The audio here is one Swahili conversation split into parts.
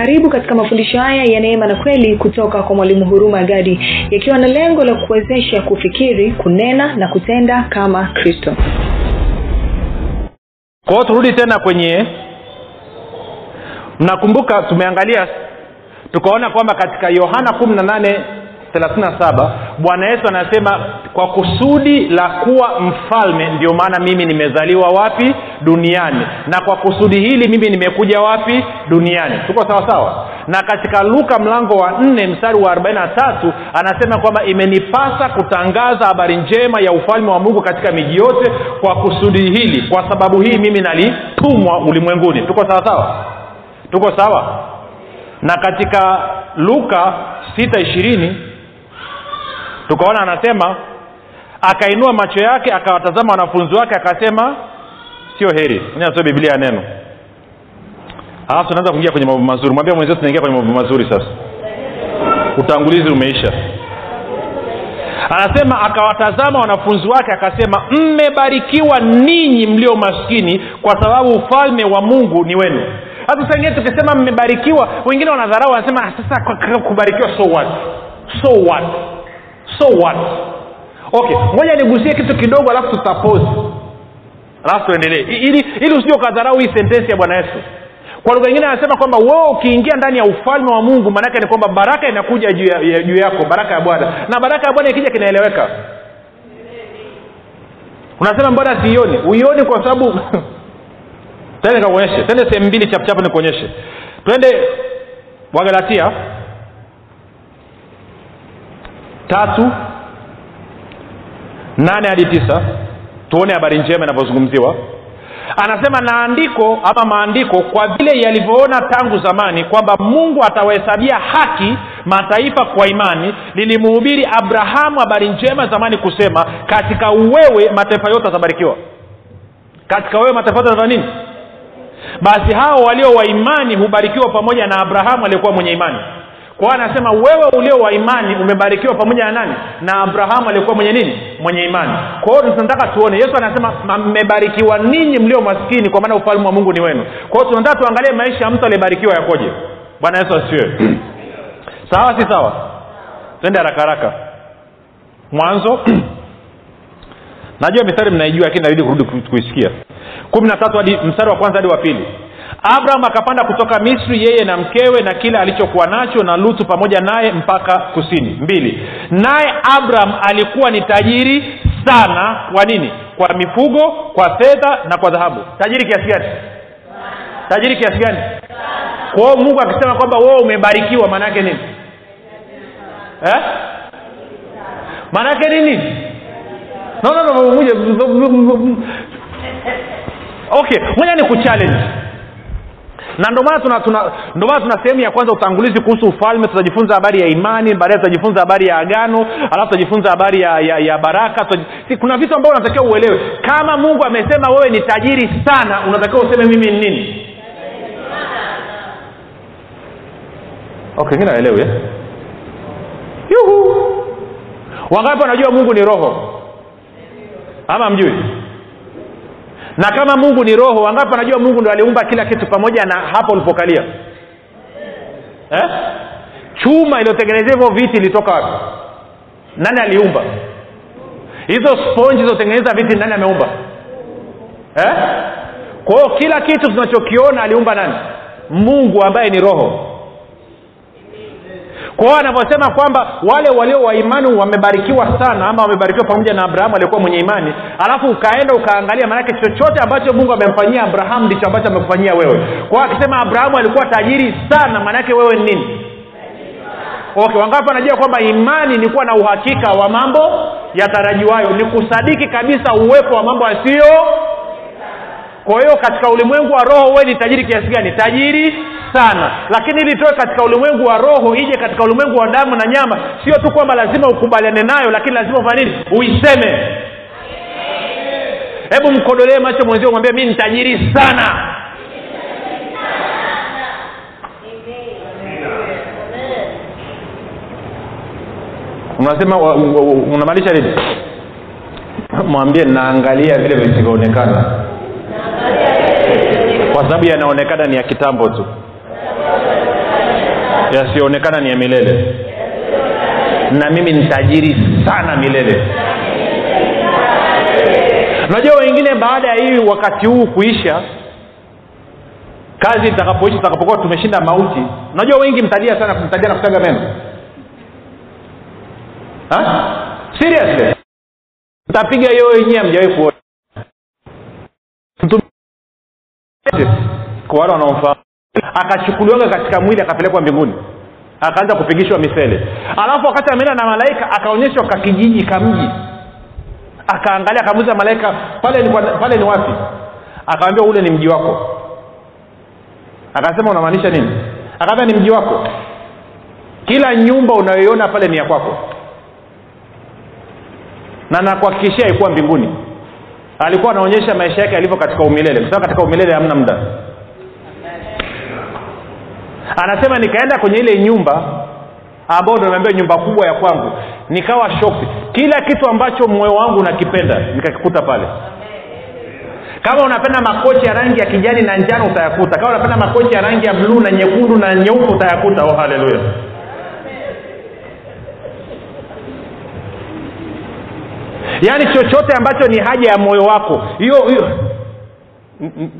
karibu katika mafundisho haya ya neema na kweli kutoka kwa mwalimu huruma gadi yakiwa na lengo la kuwezesha kufikiri kunena na kutenda kama kristo. Kwa turudi tena kwenye mnakumbuka tumeangalia tukaona kwamba katika yohana kumi na nane 37 bwana yesu anasema kwa kusudi la kuwa mfalme ndio maana mimi nimezaliwa wapi? Duniani. Na kwa kusudi hili mimi nimekuja wapi? Duniani. Tuko sawa sawa? Na katika luka mlango wa 4 mstari wa 43 anasema kwamba imenipasa kutangaza habari njema ya ufalme wa mungu katika miji yote kwa kusudi hili. Kwa sababu hii mimi nalitumwa ulimwenguni. Tuko sawa sawa? Tuko sawa? Na katika luka 6 tukaona anasema akainua macho yake akawatazama wanafunzi wake akasema sio heri. Nasio biblia ya neno. Alafu tunaanza kuingia kwenye mambo mazuri. Mwambia mwenzio tunaingia kwenye mambo mazuri sasa. Utangulizi umeisha. Anasema akawatazama wanafunzi wake akasema mmebarikiwa ninyi mlio maskini kwa sababu ufalme wa mungu ni wenu. Hata sengine tukisema mmebarikiwa wengine wanadharau wanasema sasa kubarikiwa so what? So what so what? Okay ngoja nigusie kitu kidogo alafu tutapose alafu tuendelee. Ili ili usije ukadharau hii sentensi ya bwana yesu. Kwa lugha ingine anasema kwamba wewe ukiingia ndani ya ufalme wa mungu maanake ni kwamba baraka inakuja juu ya, ya, yako baraka ya bwana. Na baraka ya bwana ikija kinaeleweka. Unasema mbona siioni uioni kwa sababu tende nikakuonyeshe. Tende sehemu mbili chapuchapu nikuonyeshe. Twende wagalatia tatu nane hadi tisa. Tuone habari njema inavyozungumziwa. Anasema na andiko ama maandiko kwa vile yalivyoona tangu zamani kwamba mungu atawahesabia haki mataifa kwa imani lilimuhubiri abrahamu habari njema zamani kusema katika wewe mataifa yote atabarikiwa. Katika wewe mataifa yote atafanya nini? Basi hao walio wa imani hubarikiwa pamoja na abrahamu aliyekuwa mwenye imani kwa anasema wewe ulio wa imani umebarikiwa pamoja na nani? Na abrahamu aliyekuwa mwenye nini? Mwenye imani. Kwa tunataka tuone. Yesu anasema mmebarikiwa ninyi mlio maskini kwa maana ufalme wa mungu ni wenu. Kwa tunataka tuangalie maisha ya mtu aliyebarikiwa yakoje? Bwana yesu asiwe sawa si sawa? Twende haraka haraka. Mwanzo. Najua mistari mnaijua lakini nabidi kurudi kuisikia. kumi na tatu hadi mstari wa kwanza hadi wa pili abraham akapanda kutoka misri yeye na mkewe na kile alichokuwa nacho na lutu pamoja naye mpaka kusini. Mbili. Naye abraham alikuwa ni tajiri sana. Kwa nini? Kwa mifugo kwa fedha na kwa dhahabu. Tajiri kiasi gani? Tajiri kiasi gani? Kwa hiyo mungu akisema kwamba wewe umebarikiwa maana yake nini? Eh? maana yake nini? No, no, no, okay moja ni kuchallenge na ndio maana tuna, sehemu ya kwanza utangulizi kuhusu ufalme. Tutajifunza habari ya imani baadaye tutajifunza habari ya agano alafu tutajifunza habari ya, ya, ya baraka. Si, kuna vitu ambavyo unatakiwa uelewe. Kama mungu amesema wewe ni tajiri sana unatakiwa useme mimi ni nini? Okay mi naelewi eh? yuhu! Wangapi wanajua mungu ni roho? Ama mjui na kama mungu ni roho wangapi wanajua mungu ndo aliumba kila kitu pamoja na hapo ulipokalia? Eh? chuma iliyotengenezea hivyo viti ilitoka wapi? Nani aliumba? Hizo sponji zilizotengeneza viti nani ameumba? Eh? kwa hiyo kila kitu tunachokiona aliumba nani? Mungu ambaye ni roho kwa hiyo kwamba wale walio waimani wamebarikiwa sana ama wamebarikiwa pamoja na abrahamu aliyekuwa mwenye imani alafu ukaenda ukaangalia maanake chochote ambacho mungu amemfanyia abrahamu ndicho ambacho amekufanyia wewe. Kwa akisema abrahamu alikuwa tajiri sana maanaake wewe ni nini? Okay wangapi wanajua kwamba imani ni kuwa na uhakika wa mambo yatarajiwayo? Ni kusadiki kabisa uwepo wa mambo yasiyo. Kwa hiyo katika ulimwengu wa roho wewe ni tajiri kiasi gani? Tajiri sana. Lakini ili itoe katika ulimwengu wa roho ije katika ulimwengu wa damu na nyama sio tu kwamba lazima ukubaliane nayo lakini lazima ufanye nini? Uiseme. Hebu mkodolee macho mwenzio mwambie mi ni sana. Unasema unamaanisha nini? Mwambie naangalia vile visivyoonekana. Kwa sababu yanaonekana ni ya kitambo tu yasiyoonekana ni ya milele. Na mimi ni sana milele. Unajua wengine baada ya hii wakati huu kuisha kazi itakapoisha itakapokuwa tumeshinda mauti unajua wengi mtalia sana mtalia na kutaga meno seriously? Mtapiga hiyo wenyewe mjawai kuona. Kwa wale wanaomfahamu akachukuliwaga katika mwili akapelekwa mbinguni. Akaanza kupigishwa misele. Alafu wakati ameenda na malaika akaonyeshwa kakijiji kamji akaangalia akamuuliza malaika pale ni, pale ni wapi? Akawambia ule ni mji wako. Akasema unamaanisha nini? Akaambia ni mji wako. Kila nyumba unayoiona pale ni ya kwako. Na nakuhakikishia ilikuwa mbinguni. Alikuwa anaonyesha maisha yake yalivyo katika umilele. Kwa sababu katika umilele hamna muda anasema nikaenda kwenye ile nyumba ambao ndo nyumba kubwa ya kwangu. Nikawa shocked. Kila kitu ambacho moyo wangu unakipenda nikakikuta pale. Kama unapenda makochi ya rangi ya kijani na njano utayakuta. Kama unapenda makochi ya rangi ya bluu na nyekundu na nyeupe utayakuta. Oh haleluya yaani chochote ambacho ni haja ya moyo wako hiyo hiyo. Mm, mm.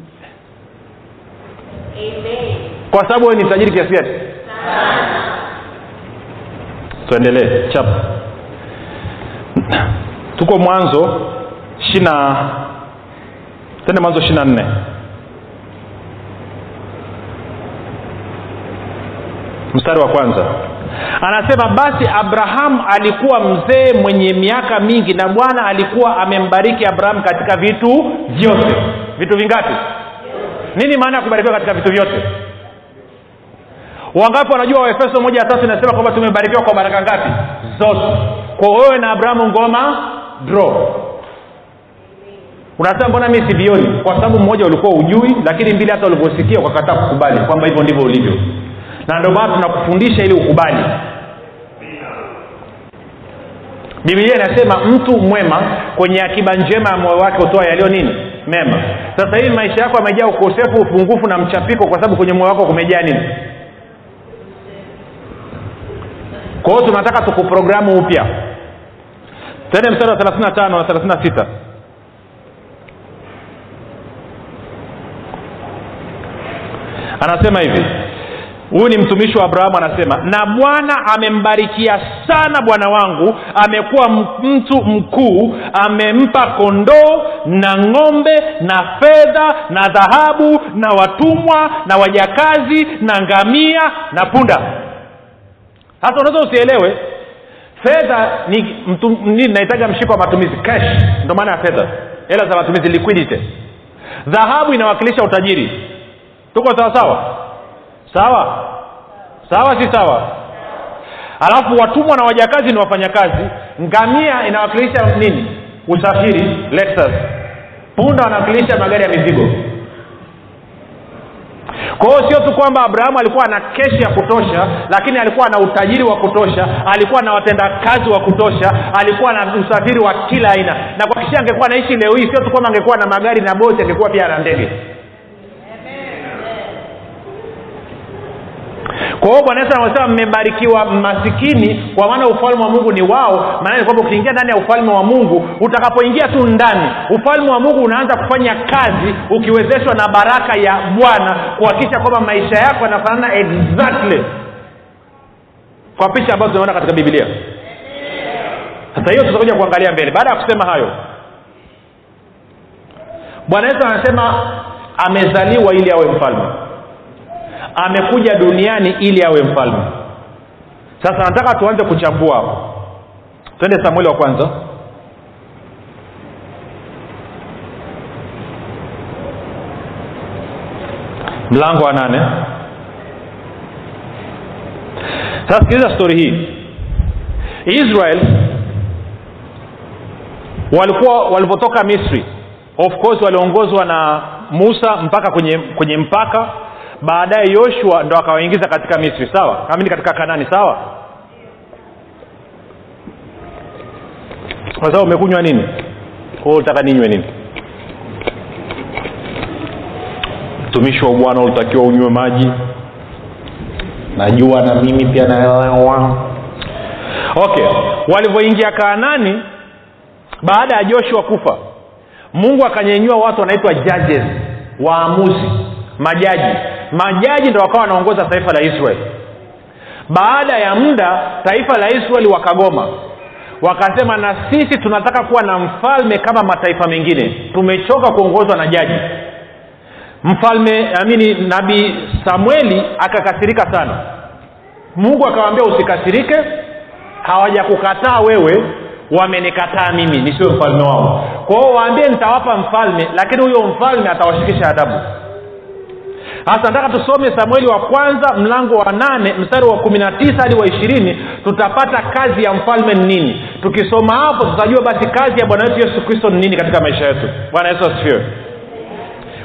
Kwa sababu wewe ni tajiri kiasi gani? Tuendelee. Chap. Tuko mwanzo shina tende mwanzo ishiri na nne. Mstari wa kwanza. Anasema basi abrahamu alikuwa mzee mwenye miaka mingi na bwana alikuwa amembariki abrahamu katika vitu vyote. Vitu vingapi? Nini maana ya kubarikiwa katika vitu vyote wangapi wanajua waefeso moja ya tatu inasema kwamba tumebarikiwa kwa baraka ngapi? Zote. Kwa wewe na abrahamu ngoma dro unasema mbona mi sivioni? Kwa sababu mmoja ulikuwa ujui lakini mbili hata ulivyosikia ukakataa kukubali kwamba hivyo ndivyo ulivyo. Na ndio maana tunakufundisha ili ukubali. Bibilia inasema mtu mwema kwenye akiba njema ya moyo wake hutoa yaliyo nini? Mema. Sasa hivi maisha yako yamejaa ukosefu upungufu na mchapiko kwa sababu kwenye moyo wako kumejaa nini kwa hiyo tunataka tukuprogramu upya. Tende mstari wa 35 na 36 anasema hivi. Huyu ni mtumishi wa abrahamu anasema na bwana amembarikia sana bwana wangu amekuwa mtu mkuu amempa kondoo na ng'ombe na fedha na dhahabu na watumwa na wajakazi na ngamia na punda sasa unaweza usielewe. Fedha ni nahitaga mshiko wa matumizi cash. Ndo maana ya fedha. Hela za matumizi liquidity. Dhahabu inawakilisha utajiri. Tuko sawa sawa? Sawa? Sawa si sawa? Alafu watumwa na wajakazi ni wafanyakazi. Ngamia inawakilisha nini? Usafiri Lexus. punda wanawakilisha magari ya mizigo kwa hiyo sio tu kwamba abrahamu alikuwa na keshi ya kutosha lakini alikuwa na utajiri wa kutosha alikuwa na watendakazi wa kutosha alikuwa na usafiri wa kila aina. Na kwa kishia angekuwa naishi leo hii sio tu kwamba angekuwa na magari na boti angekuwa pia na ndege kwa hiyo bwana yesu anasema mmebarikiwa masikini kwa maana ufalme wa mungu ni wao. Maana ni kwamba ukiingia ndani ya ufalme wa mungu utakapoingia tu ndani ufalme wa mungu unaanza kufanya kazi ukiwezeshwa na baraka ya bwana kuhakikisha kwamba maisha yako yanafanana exactly kwa picha ambazo tunaona katika bibilia sasa hiyo tutakuja kuangalia mbele. Baada ya kusema hayo bwana yesu anasema amezaliwa ili awe mfalme amekuja duniani ili awe mfalme. Sasa nataka tuanze kuchambua hapo. Twende samueli wa kwanza. Mlango wa nane. Sasa sikiliza stori hii. Israel walikuwa walipotoka misri of course waliongozwa na musa mpaka kwenye kwenye mpaka baadaye yoshua ndo akawaingiza katika misri sawa? Kamini katika kanani sawa? Kwa sababu umekunywa nini? Kwao utaka ninywe nini? Mtumishi wa bwana ulitakiwa unywe maji. Najua na mimi pia naelewa okay walivyoingia kaanani baada ya joshua kufa mungu akanyenyua watu wanaitwa judges waamuzi majaji majaji ndo wakawa wanaongoza taifa la israeli baada ya muda taifa la israeli wakagoma. Wakasema na sisi tunataka kuwa na mfalme kama mataifa mengine. Tumechoka kuongozwa na jaji. Mfalme amini nabii samueli akakasirika sana. Mungu akawambia usikasirike. Hawajakukataa wewe wamenikataa mimi nisiwe mfalme wao. Kwa hiyo waambie nitawapa mfalme lakini huyo mfalme atawashikisha adabu hasa nataka tusome samueli wa kwanza mlango wa nane mstari wa kumi na tisa hadi wa ishirini. Tutapata kazi ya mfalme ni nini? Tukisoma hapo tutajua basi kazi ya bwana wetu yesu kristo ni nini katika maisha yetu. Bwana yesu asifiwe.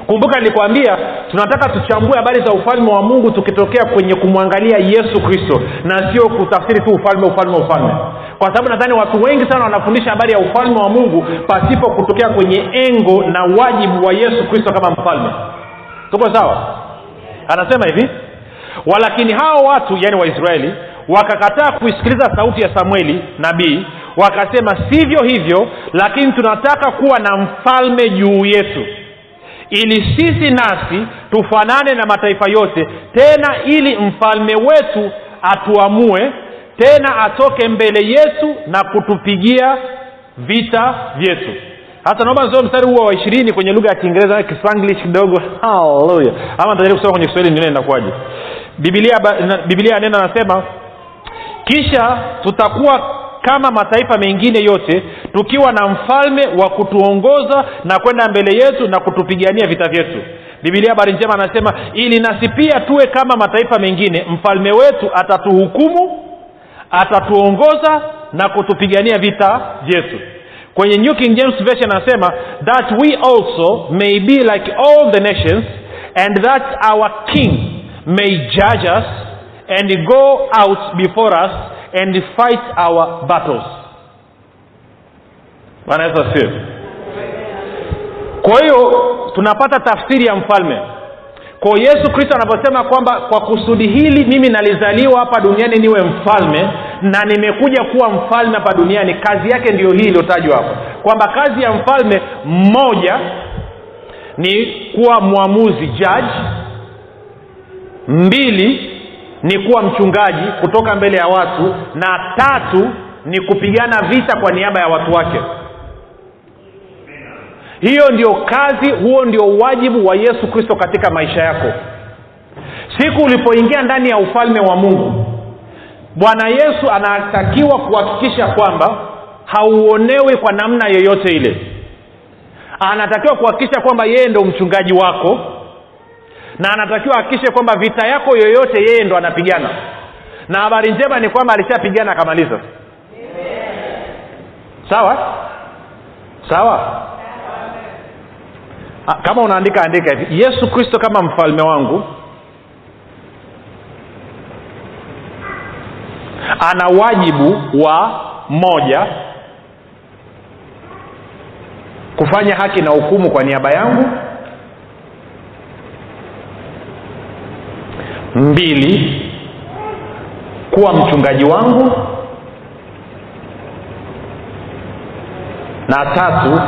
Kumbuka nilikwambia tunataka tuchambue habari za ufalme wa mungu tukitokea kwenye kumwangalia yesu kristo na sio kutafsiri tu ufalme ufalme ufalme. Kwa sababu nadhani watu wengi sana wanafundisha habari ya ufalme wa mungu pasipo kutokea kwenye engo na wajibu wa yesu kristo kama mfalme. Tuko sawa anasema hivi walakini hao watu yani waisraeli wakakataa kuisikiliza sauti ya samueli nabii wakasema sivyo hivyo lakini tunataka kuwa na mfalme juu yetu. Ili sisi nasi tufanane na mataifa yote tena ili mfalme wetu atuamue tena atoke mbele yetu na kutupigia vita vyetu hasa naomba nisome mstari huo wa ishirini kwenye lugha ya kiingereza kispanglish kidogo. Haleluya ama nitajaribu kusoma kwenye kiswahili nione inakuwaje? Bibilia bibilia neno anasema kisha tutakuwa kama mataifa mengine yote tukiwa na mfalme wa kutuongoza na kwenda mbele yetu na kutupigania vita vyetu. Bibilia habari njema anasema ili nasi pia tuwe kama mataifa mengine mfalme wetu atatuhukumu atatuongoza na kutupigania vita vyetu kwenye new king james version anasema that we also may be like all the nations and that our king may judge us and go out before us and fight our battles. Bwana yesu asiwe kwa hiyo tunapata tafsiri ya mfalme kwa yesu kristo anaposema kwamba kwa kusudi hili mimi nalizaliwa hapa duniani niwe mfalme na nimekuja kuwa mfalme hapa duniani kazi yake ndio hii iliyotajwa hapo. Kwamba kazi ya mfalme mmoja ni kuwa mwamuzi judge. Mbili ni kuwa mchungaji kutoka mbele ya watu. Na tatu ni kupigana vita kwa niaba ya watu wake hiyo ndio kazi huo ndio wajibu wa yesu kristo katika maisha yako. Siku ulipoingia ndani ya ufalme wa mungu bwana yesu anatakiwa kuhakikisha kwamba hauonewi kwa namna yoyote ile. Anatakiwa kuhakikisha kwamba yeye ndo mchungaji wako na anatakiwa ahakikishe kwamba vita yako yoyote yeye ndo anapigana. Na habari njema ni kwamba alishapigana akamaliza. Sawa? Sawa kama unaandika andika hivi. Yesu kristo kama mfalme wangu ana wajibu wa moja kufanya haki na hukumu kwa niaba yangu. Mbili kuwa mchungaji wangu. Na tatu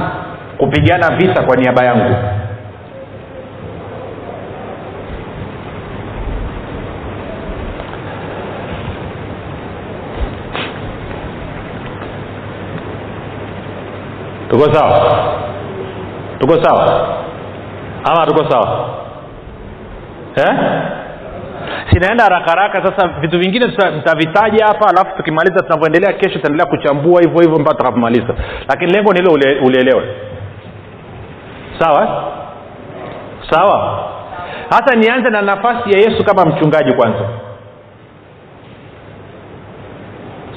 kupigana vita kwa niaba yangu. Tuko sawa? Tuko sawa? Ama tuko sawa? Eh? sinaenda haraka haraka sasa vitu vingine tutavitaja hapa alafu tukimaliza tunavyoendelea kesho tutaendelea kuchambua hivyo hivyo mpaka tutakapomaliza. Lakini lengo ni ule, ulielewe sawa? Sawa? Hasa nianze na nafasi ya yesu kama mchungaji kwanza.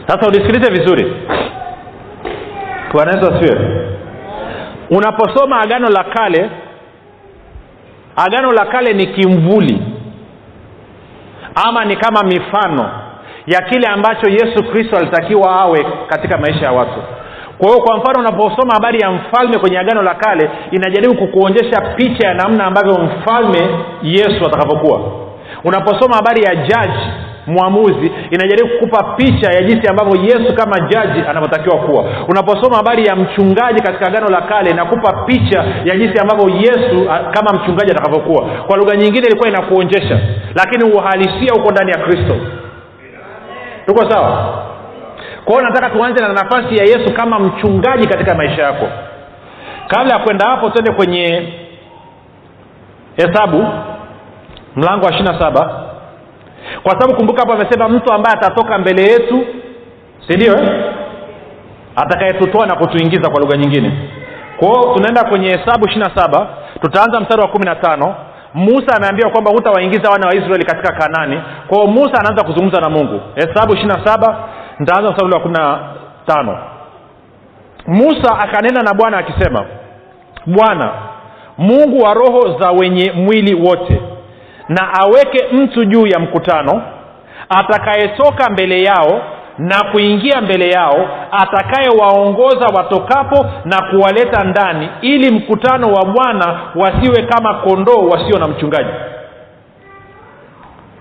Sasa unisikilize vizuri. Bwana asiwe unaposoma agano la kale agano la kale ni kimvuli ama ni kama mifano ya kile ambacho yesu kristo alitakiwa awe katika maisha ya watu kwa hiyo kwa mfano unaposoma habari ya mfalme kwenye agano la kale inajaribu kukuonyesha picha ya namna ambavyo mfalme yesu atakavyokuwa. Unaposoma habari ya jaji mwamuzi inajaribu kukupa picha ya jinsi ambavyo yesu kama jaji anavyotakiwa kuwa. Unaposoma habari ya mchungaji katika agano la kale inakupa picha ya jinsi ambavyo yesu kama mchungaji atakavyokuwa. Kwa lugha nyingine ilikuwa inakuonjesha lakini uhalisia huko ndani ya kristo. Tuko sawa kwa nataka tuanze na nafasi ya yesu kama mchungaji katika maisha yako. Kabla ya kwenda hapo twende kwenye hesabu mlango wa ishirina saba. Kwa sababu kumbuka hapo amesema mtu ambaye atatoka mbele yetu sindio eh? atakayetutoa na kutuingiza kwa lugha nyingine. Kwao tunaenda kwenye hesabu ishirina saba tutaanza mstari wa kumi na tano. Musa ameambiwa kwamba hutawaingiza wana wa israeli katika kanani. Kwao musa anaanza kuzungumza na mungu. Hesabu ishirina saba ntaanza mstari wa kumi na tano. Musa akanena na bwana akisema bwana mungu wa roho za wenye mwili wote na aweke mtu juu ya mkutano atakayetoka mbele yao na kuingia mbele yao atakayewaongoza watokapo na kuwaleta ndani ili mkutano wa bwana wasiwe kama kondoo wasio na mchungaji.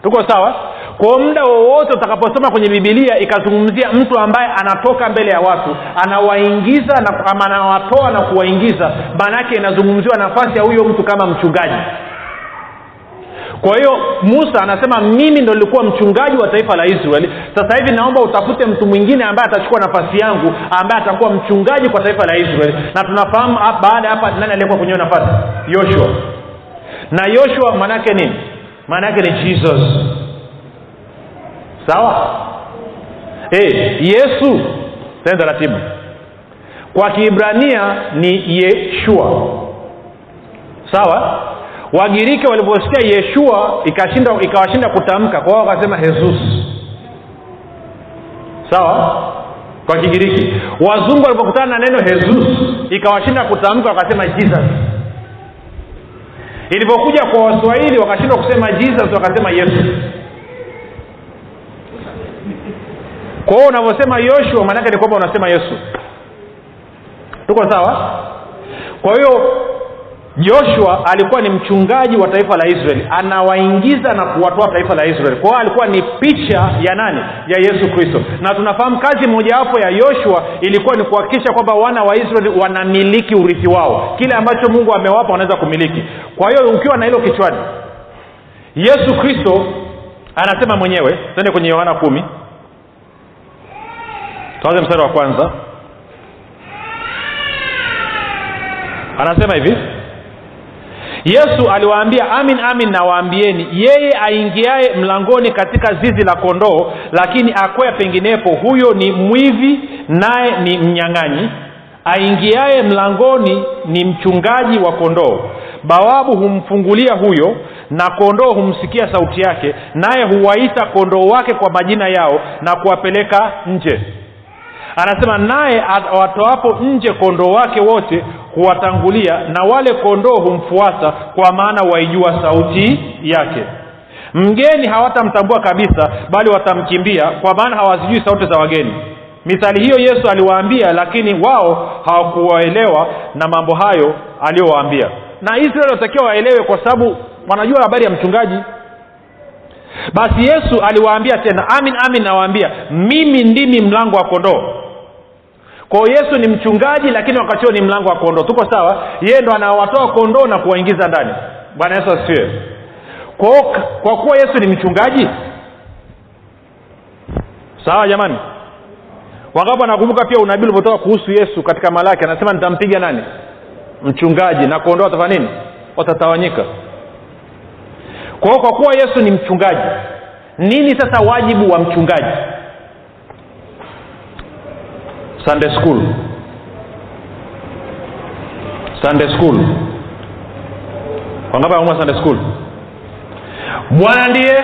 Tuko sawa kwa muda wowote utakaposoma kwenye bibilia ikazungumzia mtu ambaye anatoka mbele ya watu anawaingiza na ama anawatoa na kuwaingiza maanaake inazungumziwa nafasi ya huyo mtu kama mchungaji. Kwa hiyo musa anasema mimi ndo nilikuwa mchungaji wa taifa la israeli. Sasa hivi naomba utafute mtu mwingine ambaye atachukua nafasi yangu ambaye atakuwa mchungaji kwa taifa la israeli. Na tunafahamu baada ya hapa nani aliyekuwa kwenye nafasi? Yoshua. Na yoshua maanaake nini? Maana yake ni jesus sawa? Hey, yesu tena taratibu. Kwa kiibrania ni yeshua. Sawa? Wagiriki waliposikia yeshua ikawashinda kutamka. Kwa wakasema hesus sawa? Kwa kigiriki. Wazungu walipokutana na neno hesus ikawashinda kutamka wakasema jesus. Ilipokuja kwa waswahili wakashindwa kusema jesus wakasema yesu kwa hiyo unavyosema yoshua maanake ni kwamba unasema yesu. Tuko sawa? Kwa hiyo joshua alikuwa ni mchungaji wa taifa la israeli. Anawaingiza na kuwatoa taifa la israeli. Kwa hiyo alikuwa ni picha ya nani? Ya yesu kristo. Na tunafahamu kazi mojawapo ya yoshua ilikuwa ni kuhakikisha kwamba wana wa israeli wanamiliki urithi wao. Kile ambacho mungu amewapa wanaweza kumiliki. Kwa hiyo ukiwa na hilo kichwani yesu kristo anasema mwenyewe tende kwenye yohana kumi tuanze mstari wa kwanza. Anasema hivi yesu aliwaambia amin amin nawaambieni yeye aingiaye mlangoni katika zizi la kondoo lakini akwea penginepo huyo ni mwivi naye ni mnyang'anyi. Aingiaye mlangoni ni mchungaji wa kondoo. Bawabu humfungulia huyo na kondoo humsikia sauti yake naye huwaita kondoo wake kwa majina yao na kuwapeleka nje anasema naye watoapo nje kondoo wake wote huwatangulia na wale kondoo humfuata kwa maana waijua sauti yake. Mgeni hawatamtambua kabisa bali watamkimbia kwa maana hawazijui sauti za wageni. Mithali hiyo yesu aliwaambia lakini wao hawakuwaelewa na mambo hayo aliyowaambia. Na israeli watakiwa waelewe kwa sababu wanajua habari ya mchungaji basi yesu aliwaambia tena amin amin nawaambia mimi ndimi mlango wa kondoo. Kwao yesu ni mchungaji lakini wakati huo ni mlango wa kondoo. Tuko sawa? Yeye ndo anawatoa kondoo na kuwaingiza ndani. Bwana yesu asifiwe. Kwa, kwa kuwa yesu ni mchungaji sawa jamani? Wangapo anakumbuka pia unabii ulivyotoka kuhusu yesu katika malaki? Anasema nitampiga nani? Mchungaji. Na kondoo watafanya nini? Watatawanyika kwa hiyo kwa kuwa yesu ni mchungaji nini sasa wajibu wa mchungaji? Sunday school. Sunday school. Wangapi wanaumwa sunday school? Bwana ndiye.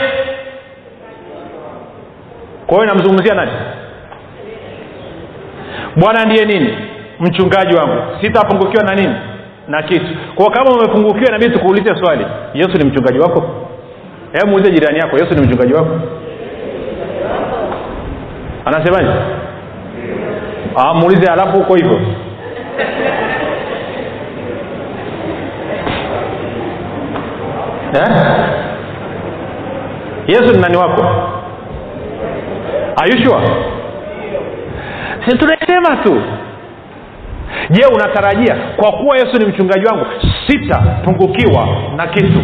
Kwa hiyo inamzungumzia nani? Bwana ndiye nini? Mchungaji wangu. Sitapungukiwa na nini? Na kitu. Kwa kama umepungukiwa inabidi tukuulize swali. Yesu ni mchungaji wako hebu muulize jirani yako yesu ni mchungaji wako? Anasemaje? Muulize alafu huko hivyo. Eh? yesu ni nani wako? Ayushua si tunasema tu. Je unatarajia kwa kuwa yesu ni mchungaji wangu sitapungukiwa na kitu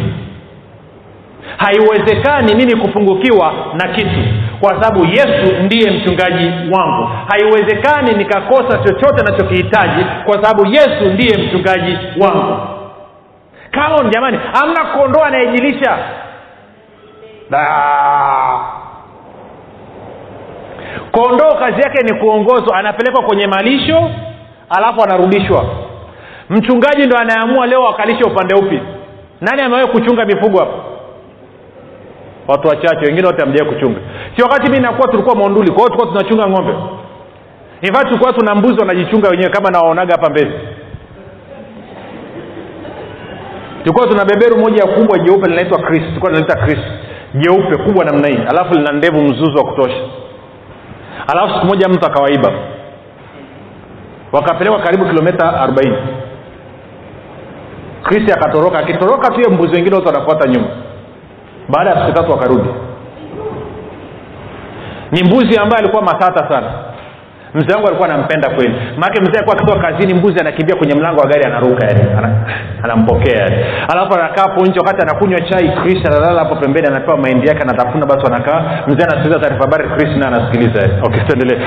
haiwezekani mimi kupungukiwa na kitu kwa sababu yesu ndiye mchungaji wangu. Haiwezekani nikakosa chochote nachokihitaji kwa sababu yesu ndiye mchungaji wangu. Kama jamani amna kondoo anayejilisha. Kondoo kazi yake ni kuongozwa anapelekwa kwenye malisho alafu anarudishwa. Mchungaji ndo anayeamua leo akalishe upande upi. Nani amewahi kuchunga mifugo hapa watu wachache wengine wote amjai kuchunga. Si wakati mi nakuwa tulikuwa monduli kwa hiyo tulikuwa tunachunga ng'ombe. Infact tulikuwa tuna mbuzi wanajichunga wenyewe kama nawaonaga hapa mbele. Tulikuwa tuna beberu moja kubwa jeupe linaitwa chris tulikuwa linaita chris. Jeupe kubwa namna hii. Alafu lina ndevu mzuzu wa kutosha. Alafu siku moja mtu akawaiba. Wakapelekwa karibu kilomita 40 kristi akatoroka. Akitoroka tu mbuzi wengine wote wanafuata nyuma baada ya siku tatu wakarudi. Ni mbuzi ambaye alikuwa matata sana. Mzee wangu alikuwa anampenda kweli. Maake mzee alikuwa akitoka kazini mbuzi anakimbia kwenye mlango wa gari anaruka yani. Anampokea yani. Alafu anakaa hapo nje wakati anakunywa chai chris analala hapo pembeni anapewa mahindi yake anatafuna basi wanakaa. Mzee anasikiliza taarifa habari chris naye anasikiliza yani. Okay tuendelee.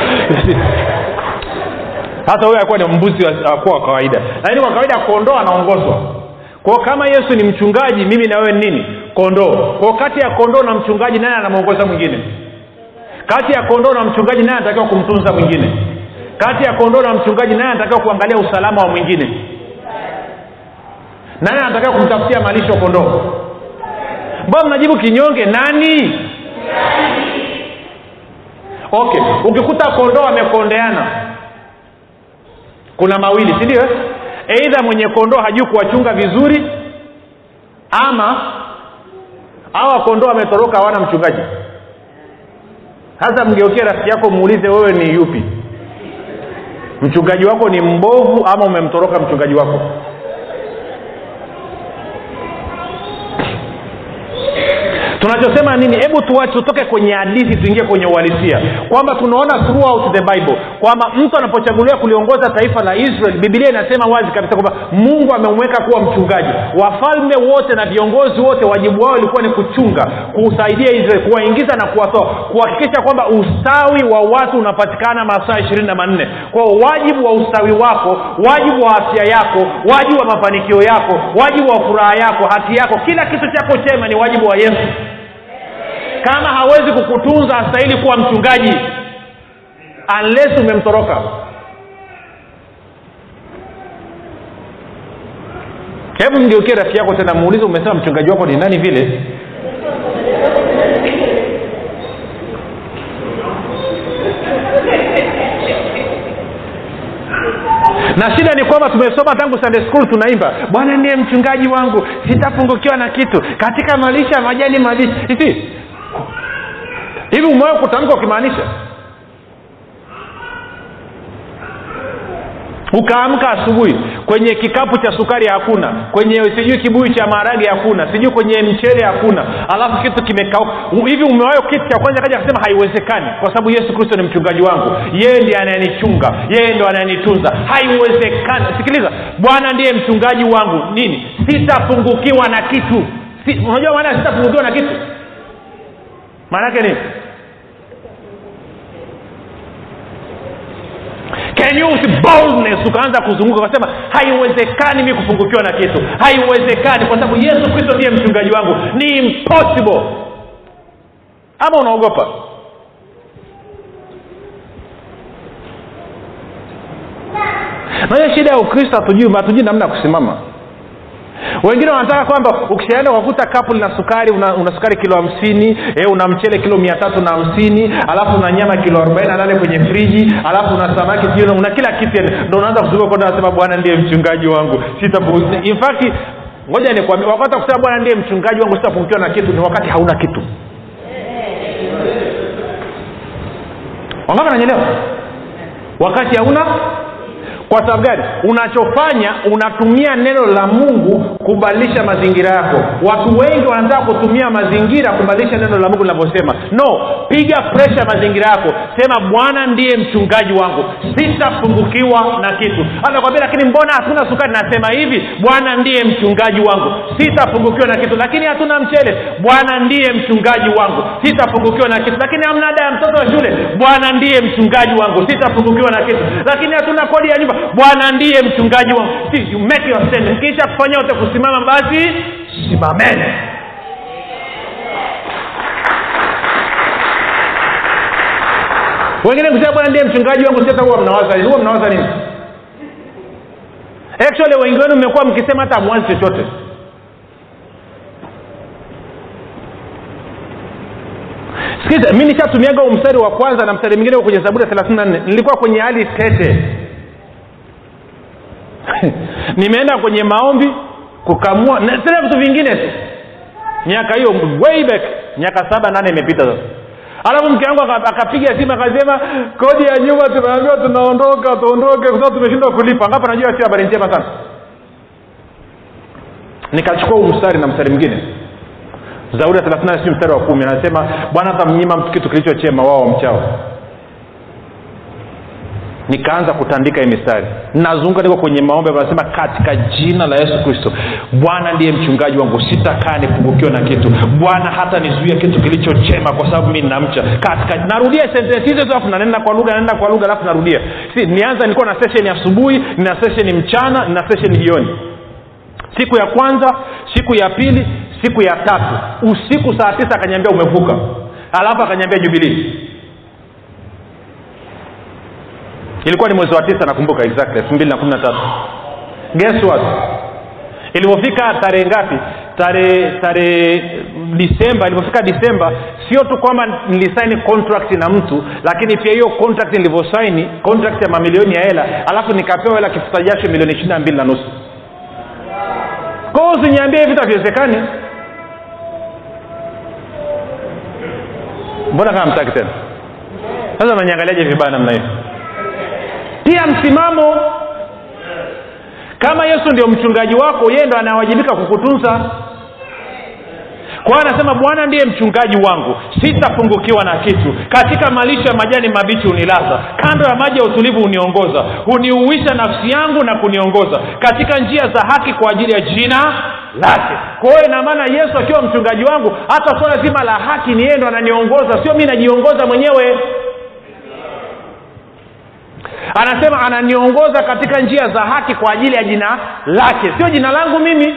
Hata huyo alikuwa ni mbuzi akuwa wa kawaida. Lakini kwa kawaida kuondoa anaongozwa kwao kama yesu ni mchungaji mimi na wewe nini? Kondoo. Kwao kati ya kondoo na mchungaji naye anamwongoza mwingine? Kati ya kondoo na mchungaji naye anatakiwa kumtunza mwingine? Kati ya kondoo na mchungaji naye anatakiwa kuangalia usalama wa mwingine? Nani anatakiwa kumtafutia malisho kondoo? Mbao mnajibu kinyonge? Nani? Okay. Ukikuta kondoo amekondeana kuna mawili si ndio eidha mwenye kondoo hajui kuwachunga vizuri ama awa kondoo ametoroka hawana mchungaji. Sasa mgeukie rafiki yako muulize wewe ni yupi. Mchungaji wako ni mbovu ama umemtoroka mchungaji wako tunachosema nini? Hebu tutoke kwenye hadithi tuingie kwenye uhalisia. Kwamba tunaona throughout the bible kwamba mtu anapochaguliwa kuliongoza taifa la israel bibilia inasema wazi kabisa kwamba mungu amemweka kuwa mchungaji. Wafalme wote na viongozi wote wajibu wao ilikuwa ni kuchunga kuusaidia israel kuwaingiza na kuwatoa kuhakikisha kwamba ustawi wa watu unapatikana masaa ishirini na manne. Kwao wajibu wa ustawi wako wajibu wa afya yako wajibu wa mafanikio yako wajibu wa furaha yako haki yako kila kitu chako chema ni wajibu wa yesu kama hawezi kukutunza astahili kuwa mchungaji. Unless umemtoroka. Hebu mgeukie rafiki yako tena muulize umesema mchungaji wako ni nani vile? Na shida ni kwamba tumesoma tangu sunday school tunaimba. Bwana ndiye mchungaji wangu sitapungukiwa na kitu. Katika malisha majani mabichi hivi umewahi kutamka ukimaanisha? Ukaamka asubuhi kwenye kikapu cha sukari hakuna kwenye sijui kibuyu cha maharage hakuna sijui kwenye mchele hakuna alafu kitu kimekauka. Hivi umewayo kitu cha kwanza kaja akasema haiwezekani kwa sababu yesu kristo ni mchungaji wangu. Yeye ndiye anayenichunga yeye ndo anayenitunza. Haiwezekani. Sikiliza bwana ndiye mchungaji wangu. Nini? Sitapungukiwa na kitu. Si, unajua maana sitapungukiwa na kitu you with boldness? Ukaanza kuzunguka ukasema haiwezekani mi kupungukiwa na kitu. Haiwezekani kwa sababu yesu kristo ndiye mchungaji wangu. Ni impossible. Ama unaogopa? Nahiyo shida ya ukristo hatujui hatujui namna ya kusimama wengine wanataka kwamba ukishaenda ukakuta kapu lina sukari una, una sukari kilo hamsini e, una mchele kilo mia tatu na hamsini alafu una nyama kilo arobaini na nane kwenye friji alafu una samaki sijui una kila kitu ndo unaanza kuzunguka kwenda nasema bwana ndiye mchungaji wangu. Sitapungukiwa in fact ngoja nikwambia wakati kusema bwana ndiye mchungaji wangu sitapungukiwa na kitu ni wakati hauna kitu. Wangapi nanyelewa wakati hauna kwa sababu gani? Unachofanya unatumia neno la mungu kubadilisha mazingira yako. Watu wengi wanataka kutumia mazingira kubadilisha neno la mungu linavyosema. No piga presha mazingira yako. Sema bwana ndiye mchungaji wangu. Sitapungukiwa na kitu. Anakwambia lakini mbona hatuna sukari? Nasema hivi bwana ndiye mchungaji wangu. Sitapungukiwa na kitu. Lakini hatuna mchele. Bwana ndiye mchungaji wangu. Sitapungukiwa na kitu. Lakini hamna ada ya mtoto wa shule. Bwana ndiye mchungaji wangu. Sitapungukiwa na kitu. Lakini hatuna kodi ya nyumba bwana ndiye mchungaji wangu See, you make your stand mkiisha kufanya wote kusimama basi simamene wengine kusema bwana ndiye mchungaji wangu sasa huwa mnawaza huwa mnawaza nini? Actually wengi wenu mmekuwa mkisema hata mwazi chochote. Sikiza mi nishatumiaga huu mstari wa kwanza na mstari mwingine kwenye zaburi ya thelathini na nne. Nilikuwa kwenye hali tete nimeenda kwenye maombi kukamua. Na tena vitu vingine tu. Miaka hiyo way back miaka saba nane imepita sasa. Alafu mke wangu akapiga simu akasema kodi ya nyumba tumeambiwa tunaondoka tuondoke kwa sababu tumeshindwa kulipa. Ngapo najua sio habari njema sana. Nikachukua huu mstari na mstari mwingine. Zaburi ya thelathini mstari wa kumi anasema bwana atamnyima kitu kilichochema wao wamchao nikaanza kutandika hii mistari. Nazunguka niko kwenye maombi anasema katika jina la yesu kristo bwana ndiye mchungaji wangu. Sitakaa nipungukiwa na kitu. Bwana hata nizuia kitu kilichochema kwa sababu mi namcha katika narudia sentensi hizo alafu nanenda kwa lugha naenda kwa lugha alafu narudia. Si nianza nilikuwa na sesheni asubuhi nina sesheni mchana nina sesheni jioni. Siku ya kwanza siku ya pili siku ya tatu. Usiku saa tisa akanyambia umevuka. Alafu akanyambia jubilii ilikuwa ni mwezi wa tisa nakumbuka exactly elfu mbili na kumi na tatu. Guess what? Ilivyofika tarehe ngapi? Tarehe tarehe disemba ilipofika disemba sio tu kwamba nilisaini contract na mtu lakini pia hiyo contract nilivyosaini contract ya mamilioni ya hela alafu nikapewa hela kifuta jasho milioni ishiri na mbili na nusu. Kwao usiniambia hivi taviwezekani mbona kama mtaki tena? Sasa nanyangaliaje vibaya namna hiyo pia msimamo kama yesu ndio mchungaji wako yeye ndo anawajibika kukutunza. Kwa hiyo anasema bwana ndiye mchungaji wangu sitapungukiwa na kitu. Katika malisho ya majani mabichi hunilaza kando ya maji ya utulivu huniongoza. Huniuisha nafsi yangu na kuniongoza. Katika njia za haki kwa ajili ya jina lake. Kwa hiyo ina maana yesu akiwa mchungaji wangu hata swala zima la haki ni yeye ndo ananiongoza sio mi najiongoza mwenyewe anasema ananiongoza katika njia za haki kwa ajili ya jina lake. Sio jina langu mimi.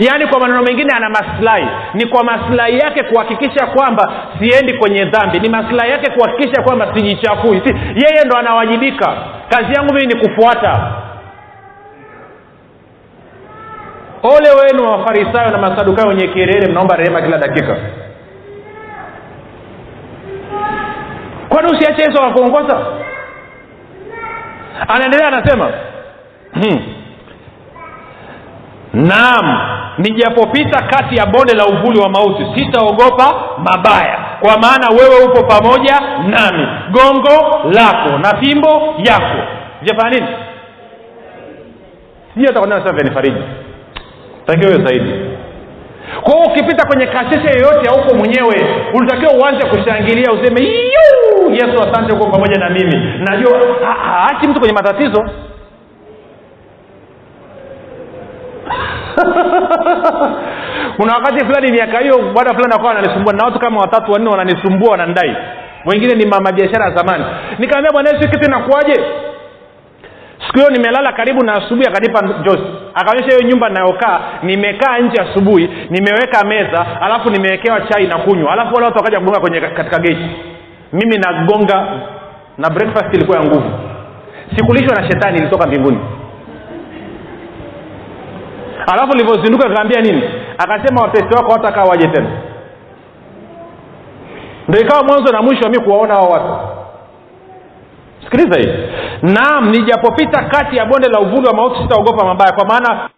Yaani kwa maneno mengine ana maslahi. Ni kwa maslahi yake kuhakikisha kwamba siendi kwenye dhambi. Ni maslahi yake kuhakikisha kwamba sijichafui. Si, yeye ndo anawajibika. Kazi yangu mimi ni kufuata. Ole wenu wafarisayo na masadukayo wenye kerere mnaomba rehema kila dakika kwani usiache yesu akakuongoza? Anaendelea anasema hmm. naam nijapopita kati ya bonde la uvuli wa mauti sitaogopa mabaya kwa maana wewe upo pamoja nami. Gongo lako na fimbo yako. Vijafanya nini? Sijui hata kwanini nasema vyanifariji takiwa hiyo zaidi kwa hiyo ukipita kwenye kasheshe yoyote auko mwenyewe ulitakiwa uanze kushangilia useme "Yu, yesu asante huko pamoja na mimi. Najua ha- haachi mtu kwenye matatizo. Kuna wakati fulani miaka hiyo bwana fulani akawa ananisumbua na watu kama watatu wanne wananisumbua wanandai wengine ni mama biashara ya zamani. Nikaambia bwana yesu kitu inakuaje siku hiyo nimelala karibu na asubuhi akanipa njozi akaonyesha hiyo nyumba nayokaa nimekaa nje asubuhi nimeweka meza alafu nimewekewa chai na kunywa. Alafu wale watu wakaja kugonga kwenye katika geti mimi nagonga na breakfast ilikuwa ya nguvu. Sikulishwa na shetani ilitoka mbinguni. Alafu ilivyozinduka akaambia nini? Akasema watesi wako hatakaa waje tena. Ndo ikawa mwanzo na mwisho mi kuwaona hao watu sikiliza hii. Naam nijapopita kati ya bonde la uvuli wa mauti sitaogopa mabaya kwa maana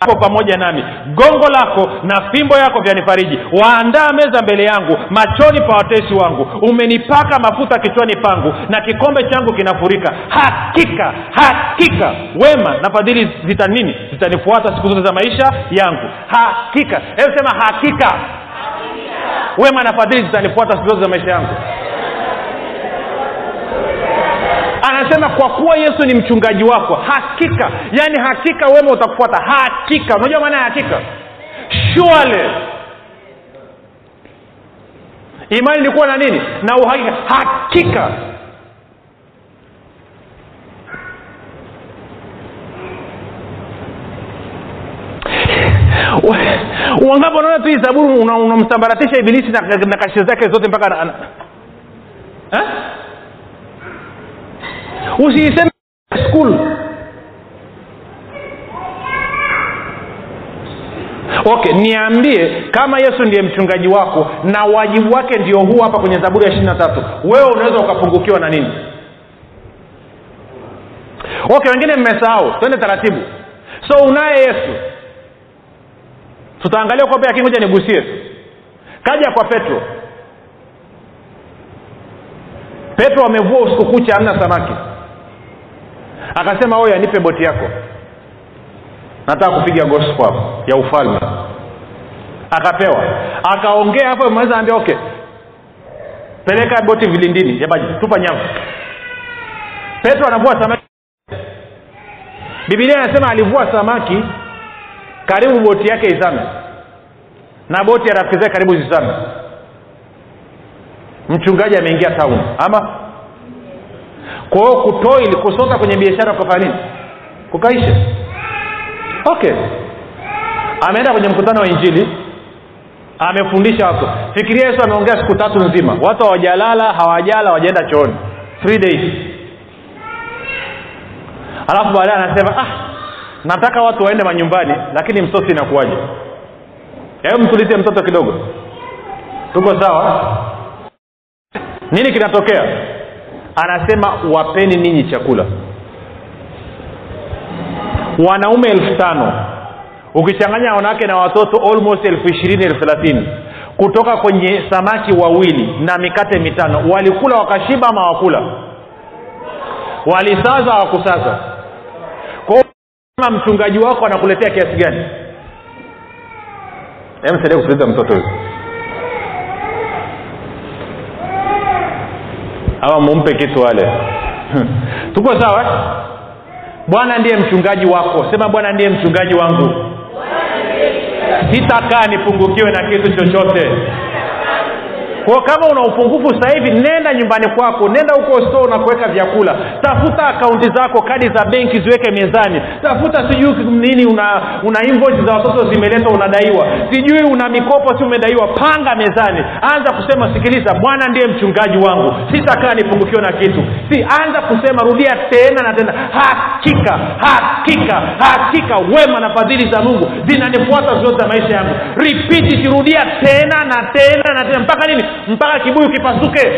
hapo pamoja nami. Gongo lako na fimbo yako vyanifariji. Waandaa meza mbele yangu machoni pa watesi wangu. Umenipaka mafuta kichwani pangu na kikombe changu kinafurika. Hakika hakika. Wema na fadhili zita nini? Zitanifuata siku zote za maisha yangu. Hakika. Hebu sema hakika. Wema na fadhili zitanifuata siku zote za maisha yangu anasema kwa kuwa yesu ni mchungaji wako hakika yaani hakika wema utakufuata. Hakika. Unajua maana ya hakika? Surely. Imani ni kuwa na nini? Na uhakika. Hakika. Wangapo unaona tu hii zaburi unamsambaratisha una ibilisi na, na kashi zake zote mpaka eh? Usiiseme school. Okay niambie kama yesu ndiye mchungaji wako na wajibu wake ndio huu hapa kwenye zaburi ya ishiri na tatu wewe unaweza ukapungukiwa na nini? Okay wengine mmesahau twende taratibu. So unaye yesu. Tutaangalia kope lakini moja nigusie kaja kwa petro. Petro amevua usiku kucha amna samaki akasema oya nipe boti yako. Nataka kupiga gospel ya ufalme. Akapewa. Akaongea hapo maweza ambia okay. Peleka boti vilindini yabaji tupa nyavu. Petro anavua samaki. Bibilia anasema alivua samaki karibu boti yake izame. Na boti ya rafiki zake karibu zizame. Mchungaji ameingia tauni ama kwa hiyo kutoili kusota kwenye biashara kukafanya nini kukaisha. Okay. Ameenda kwenye mkutano wa injili. Amefundisha watu. Fikiria yesu ameongea siku tatu nzima. Watu hawajalala hawajala hawajaenda chooni. Three days. Alafu baadaye anasema ah nataka watu waende manyumbani lakini msosi inakuwaje? Hebu mtulizie mtoto kidogo. Tuko sawa? Nini kinatokea anasema wapeni ninyi chakula. Wanaume elfu tano. Ukichanganya wanawake na watoto almost elfu ishirini elfu thelathini. Kutoka kwenye samaki wawili na mikate mitano walikula wakashiba ama wakula walisaza hawakusaza? Kwao mchungaji wako anakuletea kiasi gani? Msaidia kusikiliza mtoto huyu ama mumpe kitu wale. Tuko sawa? Bwana ndiye mchungaji wako. Sema bwana ndiye mchungaji wangu. Sitakaa nipungukiwe na kitu chochote kwa kama una upungufu sasa hivi nenda nyumbani kwako nenda huko store na kuweka vyakula. Tafuta akaunti zako kadi za benki ziweke mezani. Tafuta sijui nini una una invoice za watoto zimeletwa unadaiwa. Sijui una mikopo si umedaiwa. Panga mezani. Anza kusema sikiliza bwana ndiye mchungaji wangu. Sitakaa nipungukiwe na kitu. Si anza kusema rudia tena na tena. Hakika hakika hakika wema na fadhili za mungu zinanifuata zote za maisha yangu. Repeat it rudia tena na tena na tena. Mpaka nini mpaka kibuyu kipasuke.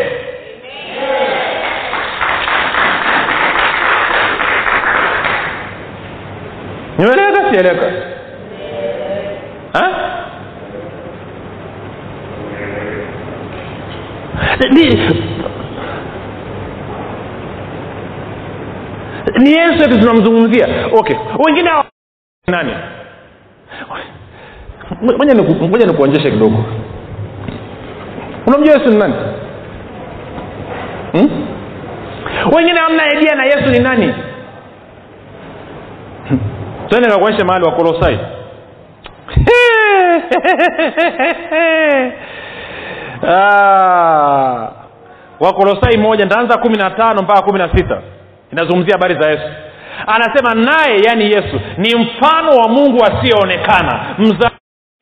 Nimeleweka sieleweka ni yesu eti tunamzungumzia. Okay. Wengine nani? Ngoja nikuonyeshe kidogo unamjua yesu ni nani? Hmm? wengine hamna idea na yesu ni nani. Tende kakuonyeshe mahali wa kolosai. Ah, wakolosai moja ntaanza kumi na tano mpaka kumi na sita. Inazungumzia habari za yesu. Anasema naye yaani yesu ni mfano wa mungu asiyeonekana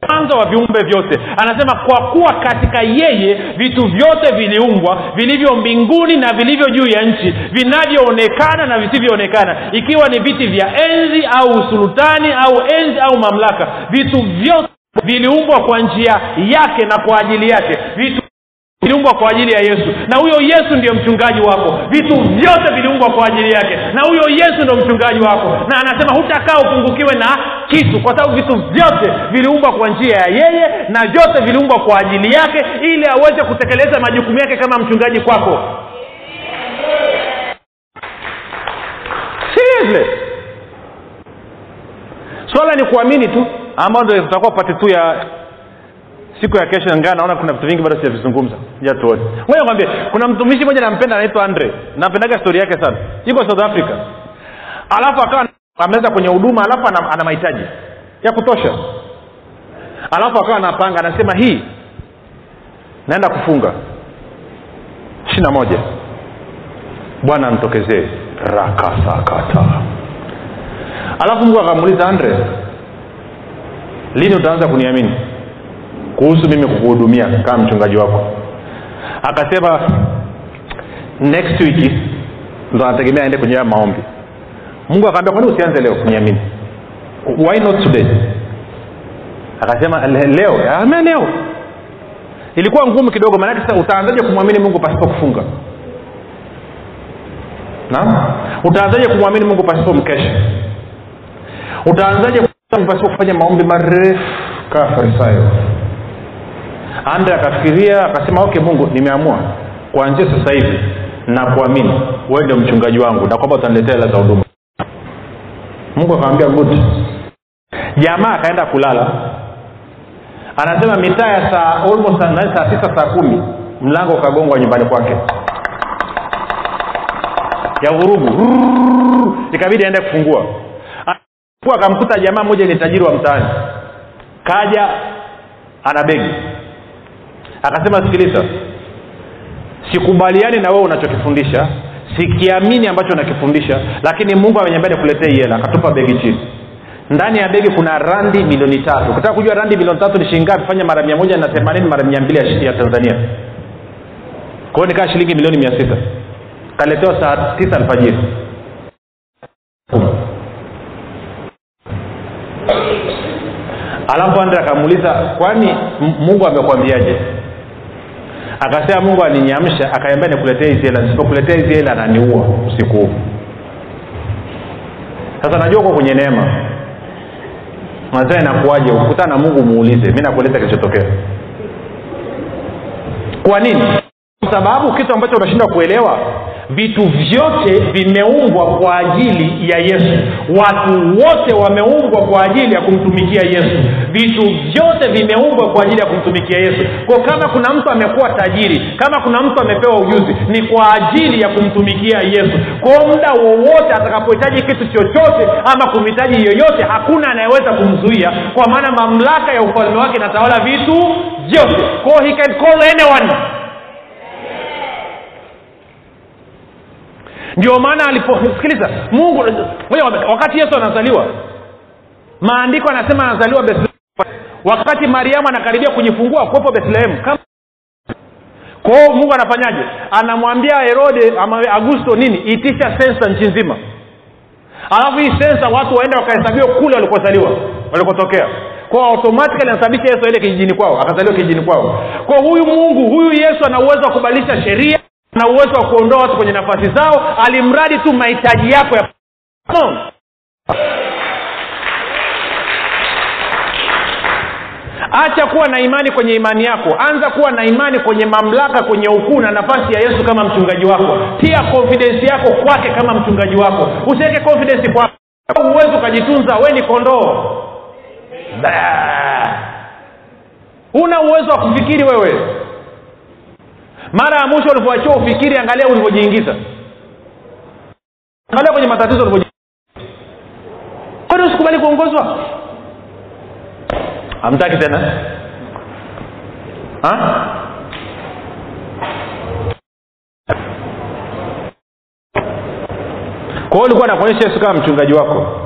kwanza wa viumbe vyote. Anasema kwa kuwa katika yeye vitu vyote viliumbwa vilivyo mbinguni na vilivyo juu ya nchi vinavyoonekana na visivyoonekana ikiwa ni viti vya enzi au usultani au enzi au mamlaka vitu vyote viliumbwa kwa njia yake na kwa ajili yake. Vitu viliumbwa kwa ajili ya yesu. Na huyo yesu ndiyo mchungaji wako. Vitu vyote viliumbwa kwa ajili yake. Na huyo yesu ndio mchungaji wako. Na anasema hutakaa upungukiwe na kitu kwa sababu vitu vyote viliumbwa kwa njia ya yeye na vyote viliumbwa kwa ajili yake ili aweze kutekeleza majukumu yake kama mchungaji kwako. Seriously. Swala ni kuamini tu ambao ndo tutakuwa pati tu ya siku ya kesho ngaa naona kuna vitu vingi bado sijavizungumza. Ja tuone ngoja kuna mtumishi mmoja nampenda anaitwa andre. Nampendaga stori yake sana. Yuko south africa. Alafu akawa ameweza kwenye huduma alafu ana, ana mahitaji ya kutosha. Alafu akawa anapanga anasema hii naenda kufunga. Ishiri na moja. Bwana ntokezee rakasakata alafu mungu akamuuliza andre lini utaanza kuniamini kuhusu mimi kukuhudumia kama mchungaji wako. Akasema next week ndo anategemea aende kwenye maombi. Mungu akaambia kwani usianze leo kuniamini? Why not today? Akasema leo? Ame leo. Ilikuwa ngumu kidogo maanake sasa utaanzaje kumwamini mungu pasipo kufunga? Na utaanzaje kumwamini mungu pasipo mkesha? Utaanzaje pasipo kufanya maombi marefu kaa farisayo andre akafikiria akasema okay mungu nimeamua kuanzia sasa hivi na wewe ndio mchungaji wangu na kwamba utaniletea hela za huduma. Mungu akamwambia good. Jamaa akaenda kulala. Anasema mitaa ya saa almost saa tisa saa kumi mlango ukagongwa nyumbani kwake. Ya vurugu. Ikabidi aende kufungua. Akamkuta jamaa mmoja ni tajiri wa mtaani. Kaja ana begi akasema sikiliza sikubaliani na wewe unachokifundisha sikiamini ambacho nakifundisha lakini mungu amenyambia nikuletee hii akatupa begi chini. Ndani ya begi kuna randi milioni tatu. Ukitaka kujua randi milioni tatu ni shilingi fanya mara mia moja na themanini mara mia mbili ya tanzania. Kwa nikaa shilingi milioni mia sita. Kaletewa saa tisa alfajiri. Alafu andre akamuuliza kwani mungu amekwambiaje akasema mungu aliniamsha akaniambia nikuletee hizi hela. Nisipokuletea hizi hela ananiua usiku huu sasa najua uko kwenye neema. Nasema inakuwaje? Ukutana na mungu muulize. Mi nakueleza kilichotokea. Kwa nini? Sababu kitu ambacho unashindwa kuelewa vitu vyote vimeumbwa kwa ajili ya yesu. Watu wote wameumbwa kwa ajili ya kumtumikia yesu. Vitu vyote vimeumbwa kwa ajili ya kumtumikia yesu. Ko kama kuna mtu amekuwa tajiri kama kuna mtu amepewa ujuzi ni kwa ajili ya kumtumikia yesu. Kwao muda wowote atakapohitaji kitu chochote ama kumhitaji yoyote hakuna anayeweza kumzuia kwa maana mamlaka ya ufalme wake inatawala vitu vyote. Kwao he can call anyone ndio maana aliposikiliza mungu wakati yesu anazaliwa maandiko anasema anazaliwa bethlehem. Wakati mariamu anakaribia kujifungua kuwepo bethlehemu kama kwao mungu anafanyaje? Anamwambia herode ama augusto nini? Itisha sensa nchi nzima. Alafu hii sensa watu waenda wakahesabiwa kule walikozaliwa walikotokea. Kwao automatikali anasababisha yesu aende kijijini kwao akazaliwa kijijini kwao. Kwa huyu mungu huyu yesu ana uwezo wa kubadilisha sheria ana uwezo wa kuondoa watu kwenye nafasi zao alimradi tu mahitaji yako ya no. acha kuwa na imani kwenye imani yako. Anza kuwa na imani kwenye mamlaka kwenye ukuu na nafasi ya yesu kama mchungaji wako. Tia konfidensi yako kwake kama mchungaji wako. Usiweke konfidensi kwako huwezi ukajitunza we ni kondoo. Huna uwezo wa kufikiri wewe mara ya mwisho ulivyoachiwa ufikiri angalia ulivyojiingiza. Angalia kwenye matatizo ulivyo kwani usikubali kuongozwa? Hamtaki tena. Ha? kwa hiyo ulikuwa nakuonyesha yesu kama mchungaji wako.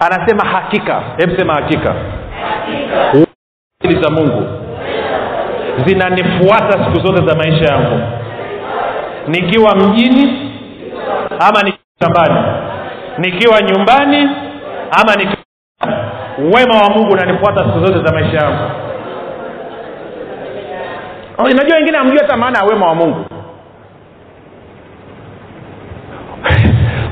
Anasema hakika. Hebu sema hakika. Za mungu zinanifuata siku zote za maisha yangu. Nikiwa mjini ama nikiwa shambani. Nikiwa nyumbani ama nikiwa wema wa mungu unanifuata siku zote za maisha yangu. Inajua unajua wengine hamjui hata maana ya wema wa mungu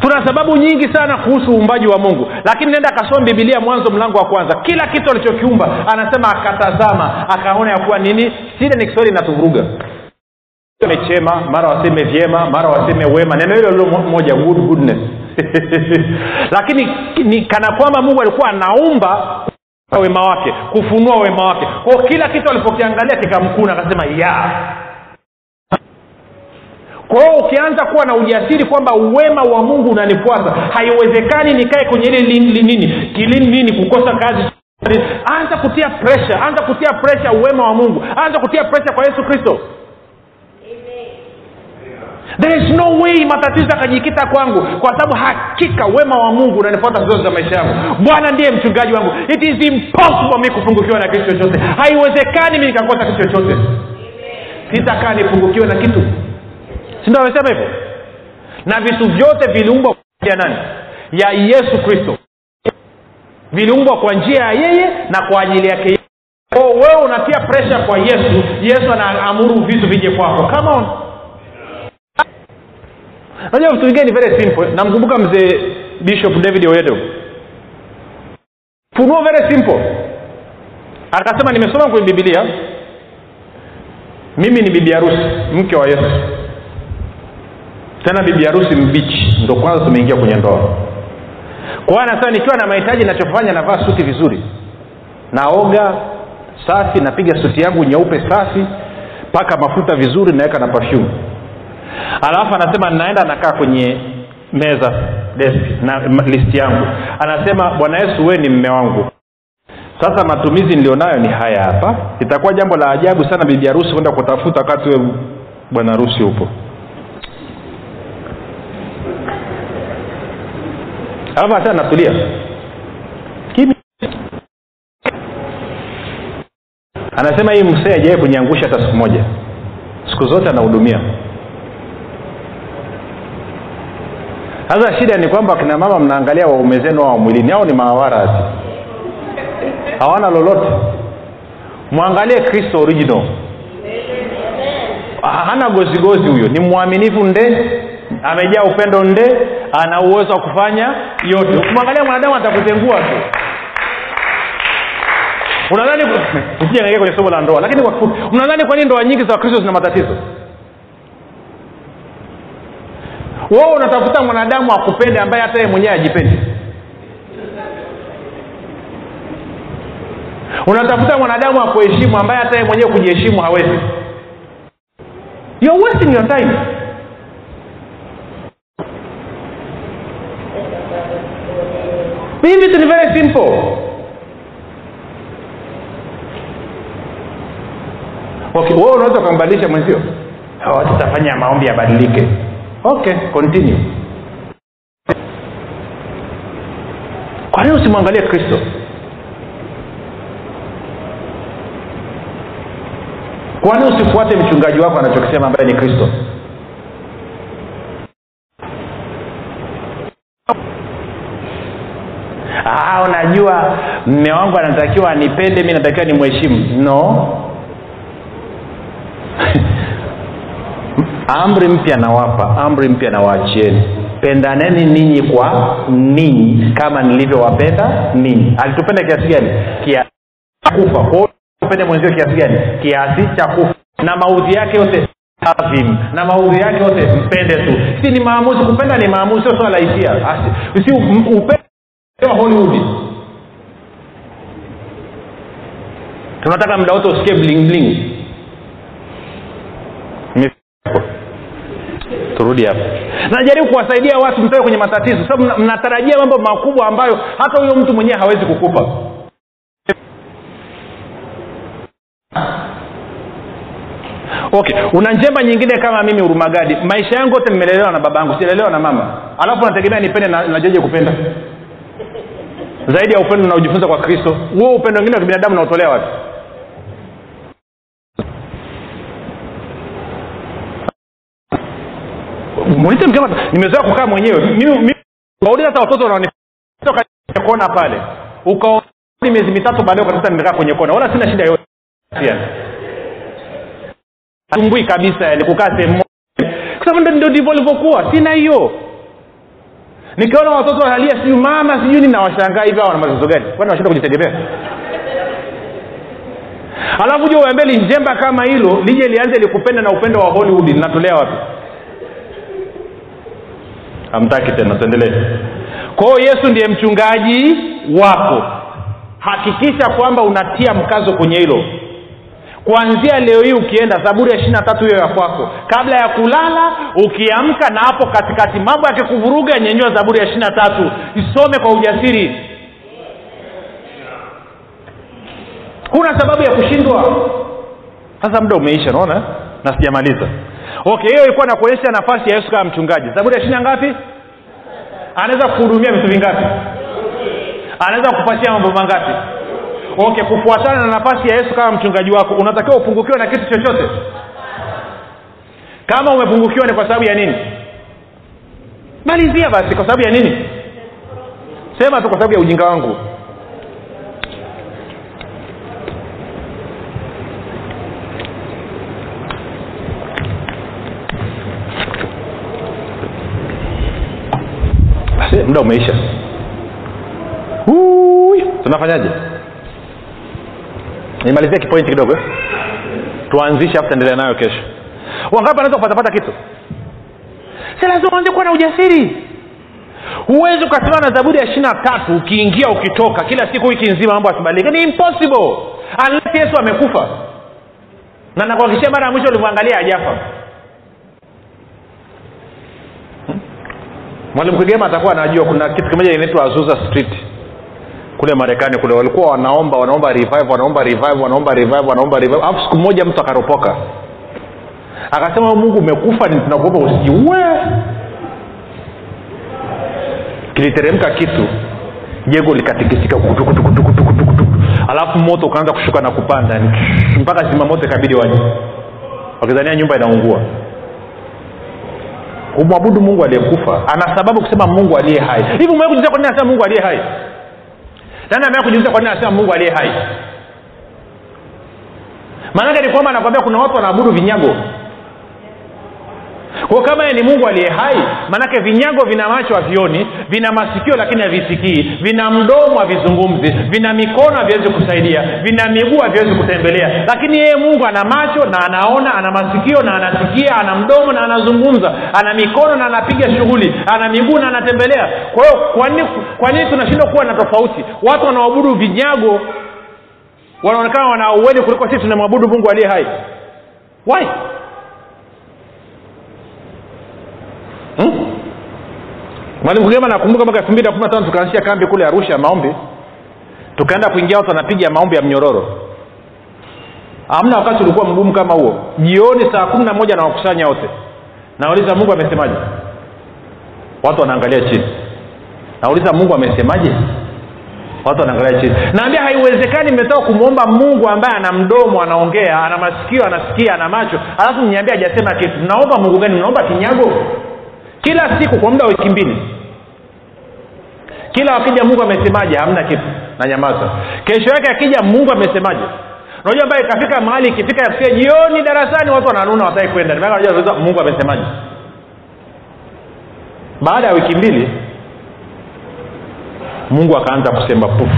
kuna sababu nyingi sana kuhusu uumbaji wa mungu. Lakini nenda akasoma bibilia mwanzo mlango wa kwanza. Kila kitu alichokiumba anasema akatazama akaona ya kuwa nini? Sile ni kiswahili inatuvuruga chema mara waseme vyema mara waseme wema. Neno hilo lilo moja good goodness. Lakini ni kana kwamba mungu alikuwa anaumba wema wake kufunua wema wake. Kwao kila kitu alipokiangalia kikamkuna akasema ya kwa hiyo ukianza kuwa na ujasiri kwamba uwema wa mungu unanifuata haiwezekani nikae kwenye ile nini kilini nini kukosa kazi. Anza kutia presha anza kutia presha uwema wa mungu. Anza kutia presha kwa yesu kristo. There is no way matatizo akajikita kwangu kwa sababu hakika wema wa mungu unanifuata zote za maisha yangu. Bwana ndiye mchungaji wangu. It is impossible mi kupungukiwa na kitu chochote. Haiwezekani mi nikakosa kitu chochote. Sitakaa nipungukiwe na kitu sindo amesema hivyo. Na vitu vyote viliumbwa kwa nani? Ya yesu kristo. Viliumbwa kwa njia ya yeye na kwa ajili yake. Wewe unatia presha kwa yesu yesu anaamuru vitu vije kwako. Come on. Unajua vitu vingine ni very simple. Namkumbuka mzee bishop david oyedo. Funuo very simple. Akasema nimesoma kwenye bibilia mimi ni bibi harusi mke wa yesu tena bibi harusi mbichi. Ndo kwanza tumeingia kwenye ndoa. Kwa anasema nikiwa na mahitaji nachofanya navaa suti vizuri. Naoga safi napiga suti yangu nyeupe safi paka mafuta vizuri naweka na perfume. Alafu anasema naenda nakaa kwenye meza deski na list yangu. Anasema bwana yesu wee ni mme wangu. Sasa matumizi nilionayo ni haya hapa. Itakuwa jambo la ajabu sana bibi harusi kwenda kutafuta wakati we bwana harusi upo alafu hata natulia. Kimya anasema hii msee ajawai kuniangusha hata siku moja. Siku zote anahudumia. Sasa shida ni kwamba kina mama mnaangalia waume zenu wa mwilini. Au ni maawara ati hawana lolote. Mwangalie kristo original. Hana gozigozi huyo. Ni mwaminifu nde amejaa upendo nde ana uwezo wa kufanya yote. Ukimwangalia mwanadamu atakutengua tu. Unadhani kwenye somo la ndoa lakini unadhani kwa nini ndoa nyingi za wakristo zina matatizo? Wewe unatafuta mwanadamu akupende ambaye hata yeye mwenyewe ajipendi unatafuta mwanadamu akuheshimu ambaye hata yeye mwenyewe kujiheshimu hawezi. You're wasting your time hii it ni very simple. Okay wewe unaweza ukambadilisha mwenzio? Oh, tutafanya maombi yabadilike. Okay continue. Kwa nini usimwangalie kristo? Kwa nini usifuate mchungaji wako anachokisema ambaye ni kristo ah, unajua mme wangu anatakiwa anipende mi natakiwa ni mheshimu no. Amri mpya nawapa amri mpya nawaachieni. Pendaneni ninyi kwa ninyi kama nilivyowapenda ninyi. Alitupenda kiasi gani? Kiasi cha kufa. Kwa upende mwenzio kiasi gani? Kiasi cha kufa. Na maudhi yake yote adhim na maudhi yake yote mpende tu. Si ni maamuzi kupenda ni maamuzi sio swala la hisia. Si u- upende wa hollywood tunataka muda wote usikie bling bling. Turudi hapa. Najaribu kuwasaidia watu mtoke kwenye matatizo sababu so, mnatarajia mambo makubwa ambayo hata huyo mtu mwenyewe hawezi kukupa. Okay una njema nyingine kama mimi urumagadi. Maisha yangu yote nimelelewa na baba yangu sielelewa na mama. Alafu nategemea nipende na najeje kupenda zaidi ya upendo unaojifunza kwa kristo huo upendo wengine wa kibinadamu unaotolea mke nimezoea kukaa mwenyewe. Mimi- hata watoto wanaonekana kona pale. Ukaoni miezi mitatu baadaye ukakuta nimekaa kwenye kona. Wala sina shida yote asumbui kabisa yani kukaa sehemu moja. Kwa sababu ndo ndivyo alivyokuwa sina hiyo nikiona watoto wanalia sijui mama sijui nini nawashangaa hivi hawa wana matatizo gani? Kwani washinda kujitegemea? Alafu jua uambie linjemba kama hilo lije lianze likupenda na upendo wa hollywood linatolea wapi? Hamtaki tena tuendelee. Kwao yesu ndiye mchungaji wako. Hakikisha kwamba unatia mkazo kwenye hilo kuanzia leo hii ukienda zaburi ya ishirina tatu hiyo ya kwako. Kabla ya kulala ukiamka na hapo katikati mambo yakikuvuruga nyenyua zaburi ya ishiri na tatu. Isome kwa ujasiri. Kuna sababu ya kushindwa. Sasa muda umeisha naona na sijamaliza. Okay hiyo ilikuwa nakuonyesha nafasi ya yesu kama mchungaji. Zaburi ya ishirina ngapi? Anaweza kuhudumia vitu vingapi? Anaweza kupatia mambo mangapi okay kufuatana na nafasi ya yesu kama mchungaji wako unatakiwa upungukiwe na kitu chochote. Kama umepungukiwa ni kwa sababu ya nini? Malizia basi kwa sababu ya nini? Sema tu kwa sababu ya ujinga wangu. Muda umeisha. Tunafanyaje nimalizie kipointi kidogo eh? tuanzishe afu taendelea nayo kesho. Wangapi anaweza kupatapata kitu? Si lazima uanze kuwa na ujasiri. Huwezi ukasimama na zaburi ya ishiri na tatu ukiingia ukitoka kila siku wiki nzima mambo asibadilike ni impossible. Unless yesu amekufa. Na nakuhakikishia mara ya mwisho ulivyoangalia ajafa mwalimu kigema atakuwa anajua kuna kitu kimoja inaitwa azusa street kule marekani kule walikuwa wanaomba wanaomba revive wanaomba revive wanaomba revive wanaomba revive. Alafu siku moja mtu akaropoka. Akasema mungu umekufa ni tunakuomba usijiue kiliteremka kitu. Jengo likatikisika alafu moto ukaanza kushuka na kupanda. Mpaka zimamoto ikabidi waje wakizania nyumba inaungua. Kumwabudu mungu aliyekufa ana sababu kusema mungu aliye hai. Hivi umewahi kujiuliza kwa nini anasema mungu aliye hai nani amewahi kujiuliza kwa nini anasema mungu aliye hai? Maanake ni kwamba anakwambia kuna watu wanaabudu vinyago kwa kama ye ni mungu aliye hai maanake vinyago vina macho havioni vina masikio lakini havisikii vina mdomo havizungumzi vina mikono haviwezi kusaidia vina miguu haviwezi kutembelea. Lakini yeye mungu ana macho na anaona ana masikio na anasikia ana mdomo na anazungumza ana mikono na anapiga shughuli ana miguu na anatembelea. Kwa hiyo kwa nini tunashindwa kuwa na tofauti? Watu wanaoabudu vinyago wanaonekana wana uweli kuliko sisi tunamwabudu mungu aliye hai. Why hmm? mwalimu kugema nakumbuka mwaka elfu mbili na kumi na tano tukaanzisha kambi kule arusha ya maombi. Tukaenda kuingia watu wanapiga maombi ya mnyororo. Hamna wakati ulikuwa mgumu kama huo. Jioni saa kumi na moja nawakusanya wote. Nauliza mungu amesemaje? Watu wanaangalia chini. Nauliza mungu amesemaje? Watu wanaangalia chini. Naambia haiwezekani mmetoka kumwomba mungu ambaye ana mdomo anaongea ana masikio anasikia ana macho alafu mniambia hajasema kitu. Mnaomba mungu gani? Mnaomba kinyago kila siku kwa muda wa wiki mbili. Kila wakija mungu amesemaje hamna kitu. Na nyamaza. Kesho yake akija mungu amesemaje? Unajua ambaye ikafika mahali ikifika yafika jioni darasani watu wananuna wataki kwenda. Najua mungu amesemaje? Baada ya wiki mbili mungu akaanza kusema pufu.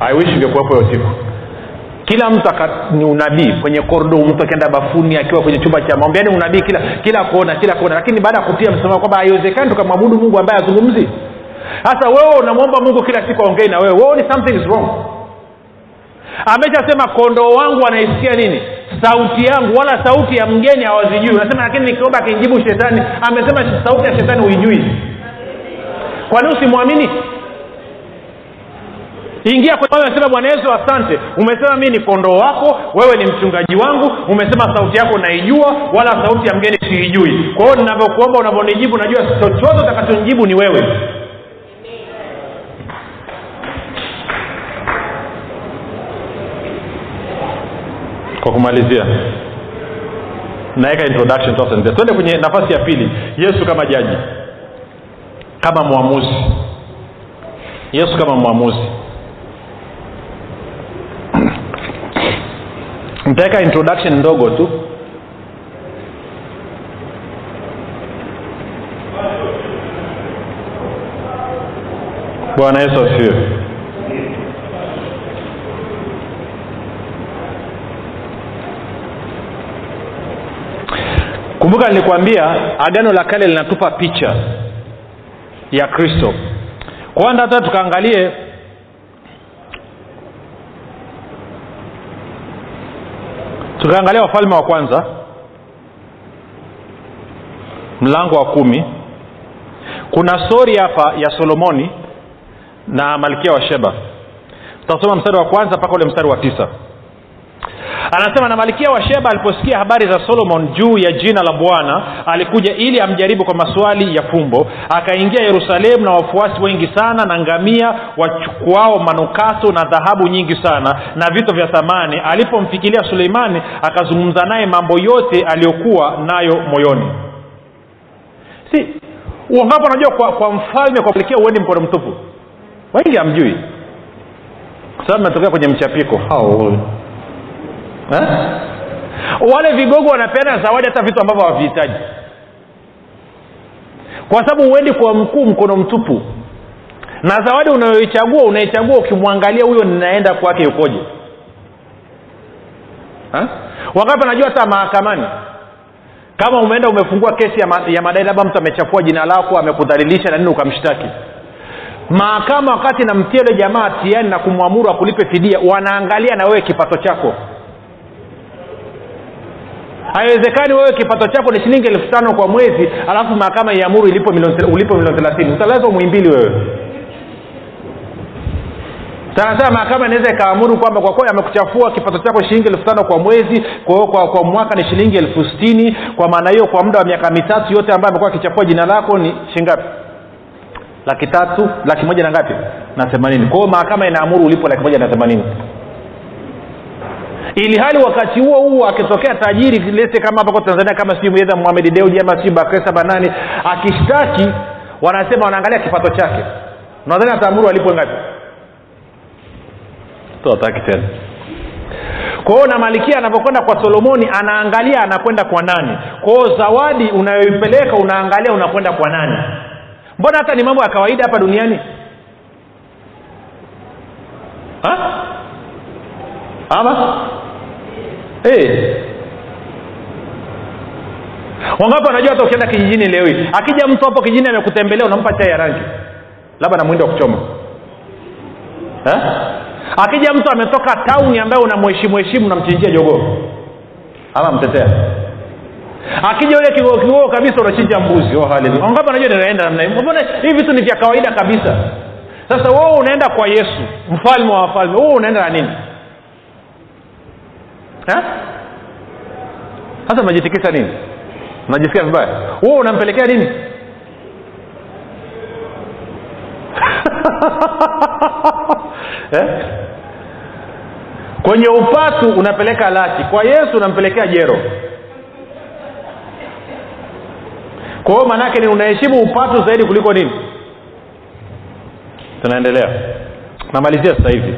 I wish hiyo siku kila mtu ni unabii. Kwenye kordo mtu akienda bafuni akiwa kwenye chumba cha maombi yaani unabii kila kila kona kila kona. Lakini baada ya kutia msema kwamba haiwezekani tukamwabudu mungu ambaye azungumzi. Sasa wewe unamwomba mungu kila siku aongei na wewe. Wewe ni something is wrong. Ameshasema kondoo wangu anaisikia nini? Sauti yangu. Wala sauti ya mgeni hawazijui. Unasema lakini nikiomba akinjibu shetani amesema sauti ya shetani huijui. Kwani usimwamini ingia kwenye bwana yesu asante. Umesema mii ni kondoo wako wewe ni mchungaji wangu. Umesema sauti yako naijua wala sauti ya mgeni siijui. Kwa hiyo ninavyokuomba unavyonijibu najua chochote utakachonijibu ni wewe. Kwa kumalizia naweka introduction twende kwenye nafasi ya pili. Yesu kama jaji kama mwamuzi. Yesu kama mwamuzi nitaweka introduction ndogo tu. Bwana yesu asifiwe. Kumbuka nilikwambia agano la kale linatupa picha ya kristo. Kwanza hata tukaangalie tukaangalia wafalme wa kwanza mlango wa kumi kuna stori hapa ya solomoni na malkia wa sheba. Tutasoma mstari wa kwanza mpaka ule mstari wa tisa anasema na malkia wa sheba aliposikia habari za solomon juu ya jina la bwana alikuja ili amjaribu kwa maswali ya fumbo. Akaingia yerusalemu na wafuasi wengi sana na ngamia wachukuao manukato na dhahabu nyingi sana na vito vya thamani. Alipomfikilia suleimani akazungumza naye mambo yote aliyokuwa nayo moyoni. Si uongapo unajua kwa, kwa mfalme kwa malkia uendi mkono mtupu. Wengi hamjui. Kwa sababu metokea kwenye mchapiko. Hao eh? wale vigogo wanapeana zawadi hata vitu ambavyo havihitaji. Kwa sababu huendi kwa mkuu mkono mtupu. Na zawadi unayoichagua unaichagua ukimwangalia huyo ninaenda kwake yukoje. Wangapi anajua hata mahakamani? Kama umeenda umefungua kesi ya, ma, ya madai labda mtu amechafua jina lako amekudhalilisha na nini ukamshtaki. Mahakama wakati namtia yule jamaa hatiani na kumwamuru akulipe fidia wanaangalia na wewe kipato chako haiwezekani wewe kipato chako ni shilingi elfu tano kwa mwezi alafu mahakama iamuru ulipo milioni thelathini. Utalazwa mwimbili wewe. Sanasema mahakama inaweza ikaamuru kwamba kwa kweli amekuchafua kipato chako shilingi elfu tano kwa mwezi kwa, kwa, kwa mwaka ni shilingi elfu stini kwa maana hiyo kwa muda wa miaka mitatu yote ambayo amekuwa akichafua jina lako ni shingapi laki tatu laki moja na ngapi? Na themanini. Kwa hiyo mahakama inaamuru ulipo laki moja na themanini ili hali wakati huo huo akitokea tajiri lese kama hapa kwa tanzania kama sijui mweza muhamed deuji ama sijui bakresa banani akishtaki wanasema wanaangalia kipato chake. Nadhani ataamuru alipwe ngapi? Tuataki tena. Kwa hiyo na malikia anavyokwenda kwa solomoni anaangalia anakwenda kwa nani. Kwa hiyo zawadi unayoipeleka unaangalia unakwenda kwa nani. Mbona hata ni mambo ya kawaida hapa duniani? Ha? ama hey. wangapi wanajua hata ukienda kijijini leo hii? Akija mtu hapo kijijini amekutembelea unampa chai ya rangi. Labda na mwindo wa kuchoma. Eh? akija mtu ametoka tauni ambaye unamheshimu heshimu unamchinjia jogoo. Ama mtetea akija ule kigogo kabisa unachinja mbuzi. Oh, wangapi anajua ninaenda namna mbona hii vitu ni vya kawaida kabisa? Sasa wewe unaenda kwa yesu mfalme wa wafalme. Wewe unaenda na nini sasa unajitikisa nini? Unajisikia vibaya? Wewe unampelekea nini? Eh? kwenye upatu unapeleka laki. Kwa yesu unampelekea jero. Kwa hiyo maanaake ni unaheshimu upatu zaidi kuliko nini? Tunaendelea. Namalizia sasa hivi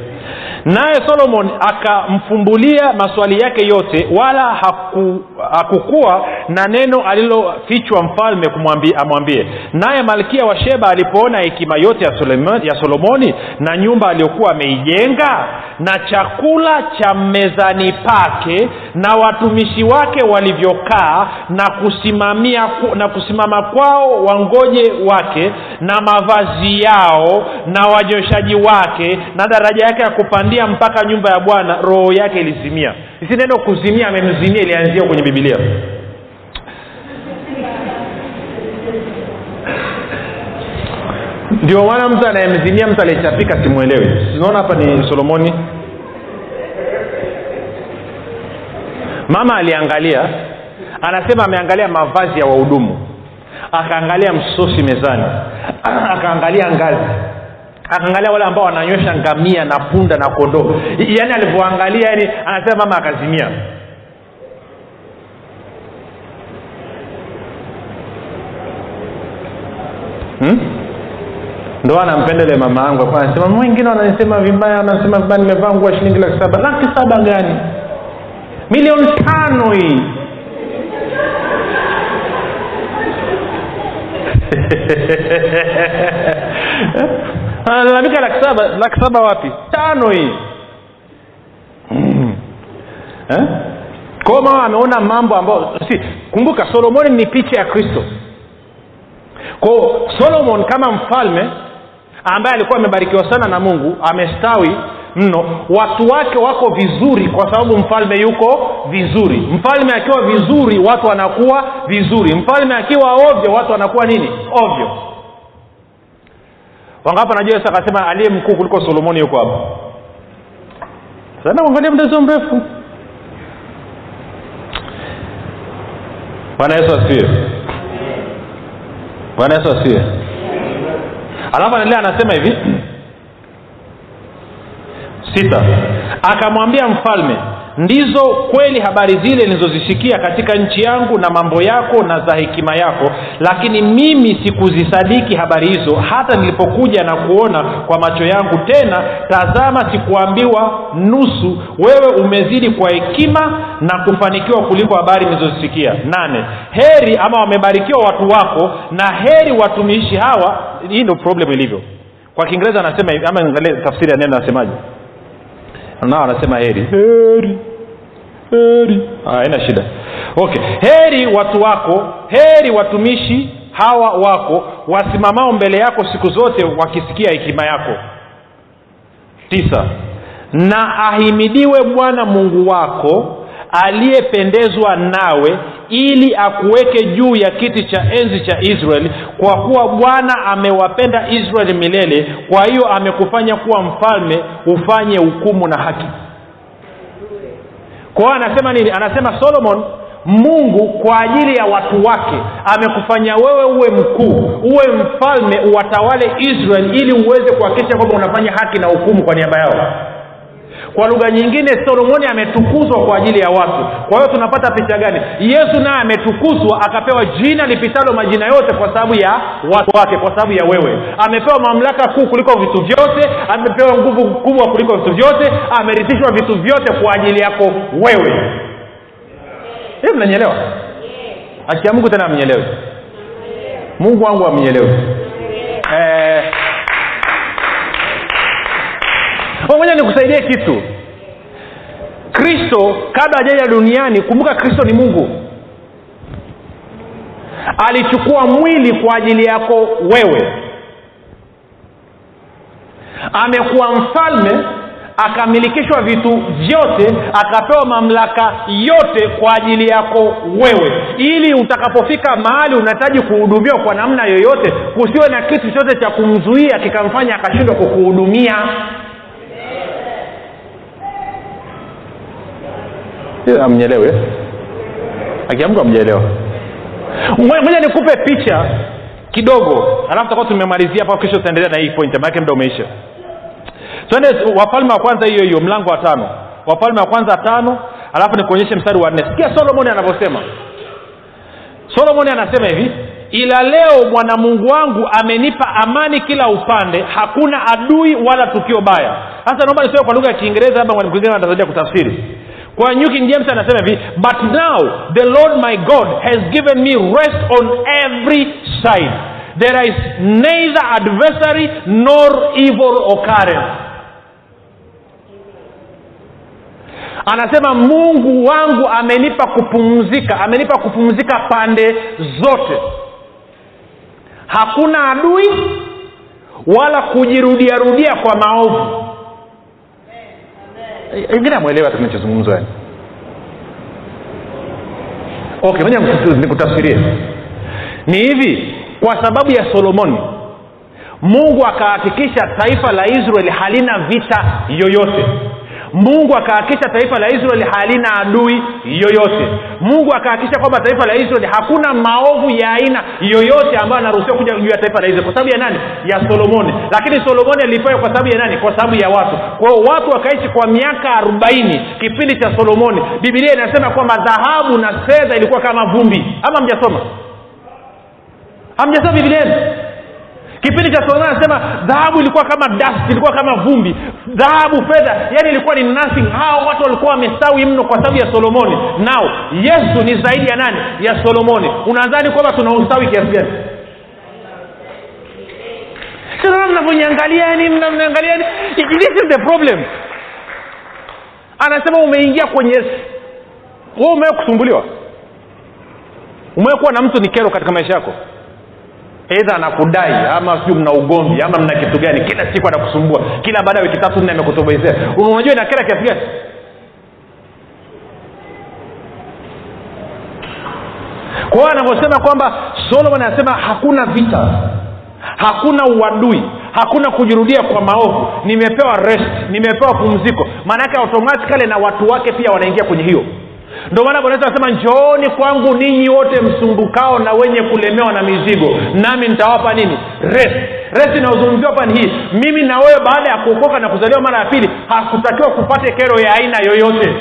naye solomon akamfumbulia maswali yake yote wala haku, hakukuwa na neno alilofichwa mfalme amwambie. Naye malkia wa sheba alipoona hekima yote ya, Solomon, ya solomoni na nyumba aliyokuwa ameijenga na chakula cha mezani pake na watumishi wake walivyokaa na kusimamia na kusimama kwao wangoje wake na mavazi yao na wanyoshaji wake na daraja yake ya kupandia mpaka nyumba ya bwana roho yake ilizimia. Isi neno kuzimia amemzimia ilianzia kwenye bibilia ndio maana mtu anayemzimia mtu aliyechapika simwelewi sinaona hapa ni solomoni. Mama aliangalia anasema ameangalia mavazi ya wahudumu akaangalia msosi mezani akaangalia ngazi akaangalia wale ambao wananywesha ngamia na punda na kondoo. Yaani alivyoangalia yani anasema mama akazimia. Hmm? ndo anampendele mama yangu anasema wengine wananisema vibaya wanasema vibaya nimevaa nguo ya shilingi laki saba. Laki saba gani? Milioni tano hii analalamika laki saba laki saba wapi? Tano hii mm. eh? kwao mama ameona mambo ambayo si kumbuka solomoni ni picha ya kristo. Kwao solomon kama mfalme ambaye alikuwa amebarikiwa sana na mungu amestawi mno watu wake wako vizuri kwa sababu mfalme yuko vizuri. Mfalme akiwa vizuri watu wanakuwa vizuri. Mfalme akiwa ovyo watu wanakuwa nini? Ovyo wangapo najua yesu akasema aliye mkuu kuliko solomoni yuko hapa? Sana kuangalia mdezo mrefu. Bwana yesu asifiwe. Bwana yesu asifiwe. Alafu anaendelea anasema hivi. Sita. Akamwambia mfalme ndizo kweli habari zile nilizozisikia katika nchi yangu na mambo yako na za hekima yako. Lakini mimi sikuzisadiki habari hizo hata nilipokuja na kuona kwa macho yangu. Tena tazama sikuambiwa nusu. Wewe umezidi kwa hekima na kufanikiwa kuliko habari nilizozisikia. Nane. Heri ama wamebarikiwa watu wako na heri watumishi hawa. Hii ndio problem ilivyo. Kwa kiingereza anasema ama tafsiri ya neno anasemaje? Nao anasema heri. Heri heri. Haina shida. Okay. Heri watu wako heri watumishi hawa wako wasimamao mbele yako siku zote wakisikia hekima yako. Tisa. Na ahimidiwe bwana mungu wako aliyependezwa nawe ili akuweke juu ya kiti cha enzi cha israeli kwa kuwa bwana amewapenda israeli milele kwa hiyo amekufanya kuwa mfalme ufanye hukumu na haki kwa hiyo anasema nini? Anasema solomon mungu kwa ajili ya watu wake amekufanya wewe uwe mkuu uwe mfalme uwatawale israel ili uweze kuhakikisha kwamba unafanya haki na hukumu kwa niaba yao kwa lugha nyingine solomoni ametukuzwa kwa ajili ya watu. Kwa hiyo tunapata picha gani? Yesu naye ametukuzwa akapewa jina lipitalo majina yote kwa sababu ya watu wake kwa sababu ya wewe. Amepewa mamlaka kuu kuliko vitu vyote amepewa nguvu kubwa kuliko vitu vyote amerithishwa vitu vyote kwa ajili yako wewe. Hiyo mnanyelewa akia mungu tena amnyelewe mungu wangu amnyelewe eh, moja nikusaidie kitu. Kristo kabla ajaja duniani kumbuka kristo ni mungu. Alichukua mwili kwa ajili yako wewe. Amekuwa mfalme akamilikishwa vitu vyote akapewa mamlaka yote kwa ajili yako wewe. Ili utakapofika mahali unahitaji kuhudumiwa kwa namna yoyote kusiwe na kitu chote cha kumzuia kikamfanya akashindwa kukuhudumia amnyelewe? Akiamka amjaelewa moja nikupe picha kidogo alafu takuwa tumemalizia hapa kesho tutaendelea na hii point maanake muda umeisha. Twende wafalme wa kwanza hiyo hiyo mlango wa tano. Wafalme wa kwanza tano alafu nikuonyeshe mstari wa nne. Sikia solomoni anavyosema. Solomoni anasema hivi ila leo mwanamungu wangu amenipa amani kila upande hakuna adui wala tukio baya. Sasa naomba nisome kwa lugha ya kiingereza labda mwalimu kwingine atasaidia kutafsiri kwa new king james anasema hivi but now the lord my god has given me rest on every side. There is neither adversary nor evil occurrence. Anasema mungu wangu amenipa kupumzika amenipa kupumzika pande zote. Hakuna adui wala kujirudiarudia kwa maovu ingine hata tunachozungumzwa yani okay moja nikutafsirie. Ni hivi kwa sababu ya solomoni mungu akahakikisha taifa la israeli halina vita yoyote mungu akahakisha taifa la israeli halina adui yoyote. Mungu akahakisha kwamba taifa la israeli hakuna maovu ya aina yoyote ambayo anaruhusiwa kuja juu ya taifa la israeli. Kwa sababu ya nani? Ya solomoni. Lakini solomoni alifanya kwa sababu ya nani? Kwa sababu ya watu. Kwao watu wakaishi kwa miaka arobaini kipindi cha solomoni. Bibilia inasema kwamba dhahabu na fedha ilikuwa kama vumbi. Ama mjasoma hamjasoma bibiliani kipindi cha solomoni anasema dhahabu ilikuwa kama dust ilikuwa kama vumbi. Dhahabu fedha yani ilikuwa ni nothing. Hao watu walikuwa wamestawi mno kwa sababu ya solomoni. Nao yesu ni zaidi ya nani? Ya solomoni. Unadhani kwamba tuna ustawi kiasi gani? Unajua mnavyoniangalia yani this is the problem. Anasema umeingia kwenye we umewe kusumbuliwa? Umewe kuwa na mtu ni kero katika maisha yako eidha anakudai ama sijui mna ugomvi ama mna kitu gani kila siku anakusumbua. Kila baada ya wiki tatu nne amekutoboezea unajua inakera kiasi gani? Kwa hiyo anavyosema kwamba solomon anasema hakuna vita hakuna uadui hakuna kujirudia kwa maovu. Nimepewa rest nimepewa pumziko. Maanaake automatikali na watu wake pia wanaingia kwenye hiyo ndio maana bwana anasema njooni kwangu ninyi wote msumbukao na wenye kulemewa na mizigo nami nitawapa nini? Rest. Rest inayozungumziwa hapa hii mimi na wewe baada ya kuokoka na kuzaliwa mara ya pili hakutakiwa kupate kero ya aina yoyote.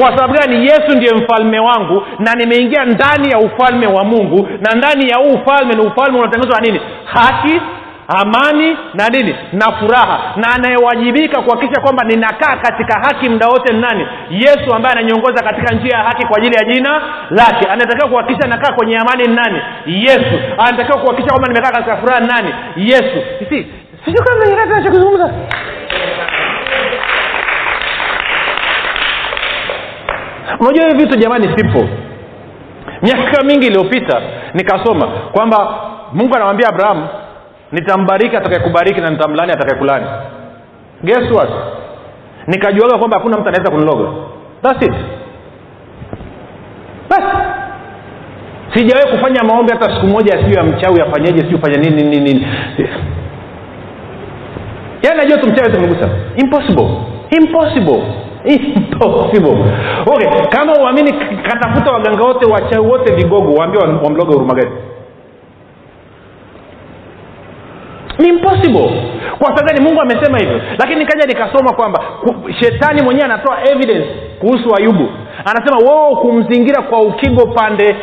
Kwa sababu gani? Yesu ndiye mfalme wangu na nimeingia ndani ya ufalme wa mungu na ndani ya huu ufalme ni ufalme unaotengezwa na nini? Haki amani na nini? Na furaha. Na anayewajibika kuhakikisha kwamba ninakaa katika haki muda wote ni nani? Yesu ambaye ananiongoza katika njia ya haki kwa ajili ya jina lake. Anatakiwa kuhakikisha nakaa kwenye amani ni nani? Yesu. Anatakiwa kuhakikisha kwamba nimekaa katika furaha ni nani? Yesu. Si sijui unajua hivi vitu jamani simple miaka mingi iliyopita nikasoma kwamba mungu anamwambia abrahamu nitambariki atakayekubariki na nitamlani atakayekulani. Guess what? Nikajuaga kwamba hakuna mtu anaweza kuniloga. Thats it. Basi. Sijawahi kufanya maombi hata siku moja siu ya mchawi afanyeje siu fanya nini nini nini. Yaani najua tu mchawi tumegusa impossible. Impossible. Impossible. Okay kama uamini katafuta waganga wote wachawi wote vigogo waambie wamloga huruma gani ni impossible. Kwa sababu gani? Mungu amesema hivyo. Lakini nikaja nikasoma kwamba shetani mwenyewe anatoa evidence kuhusu ayubu. Anasema woo kumzingira kwa ukigo pande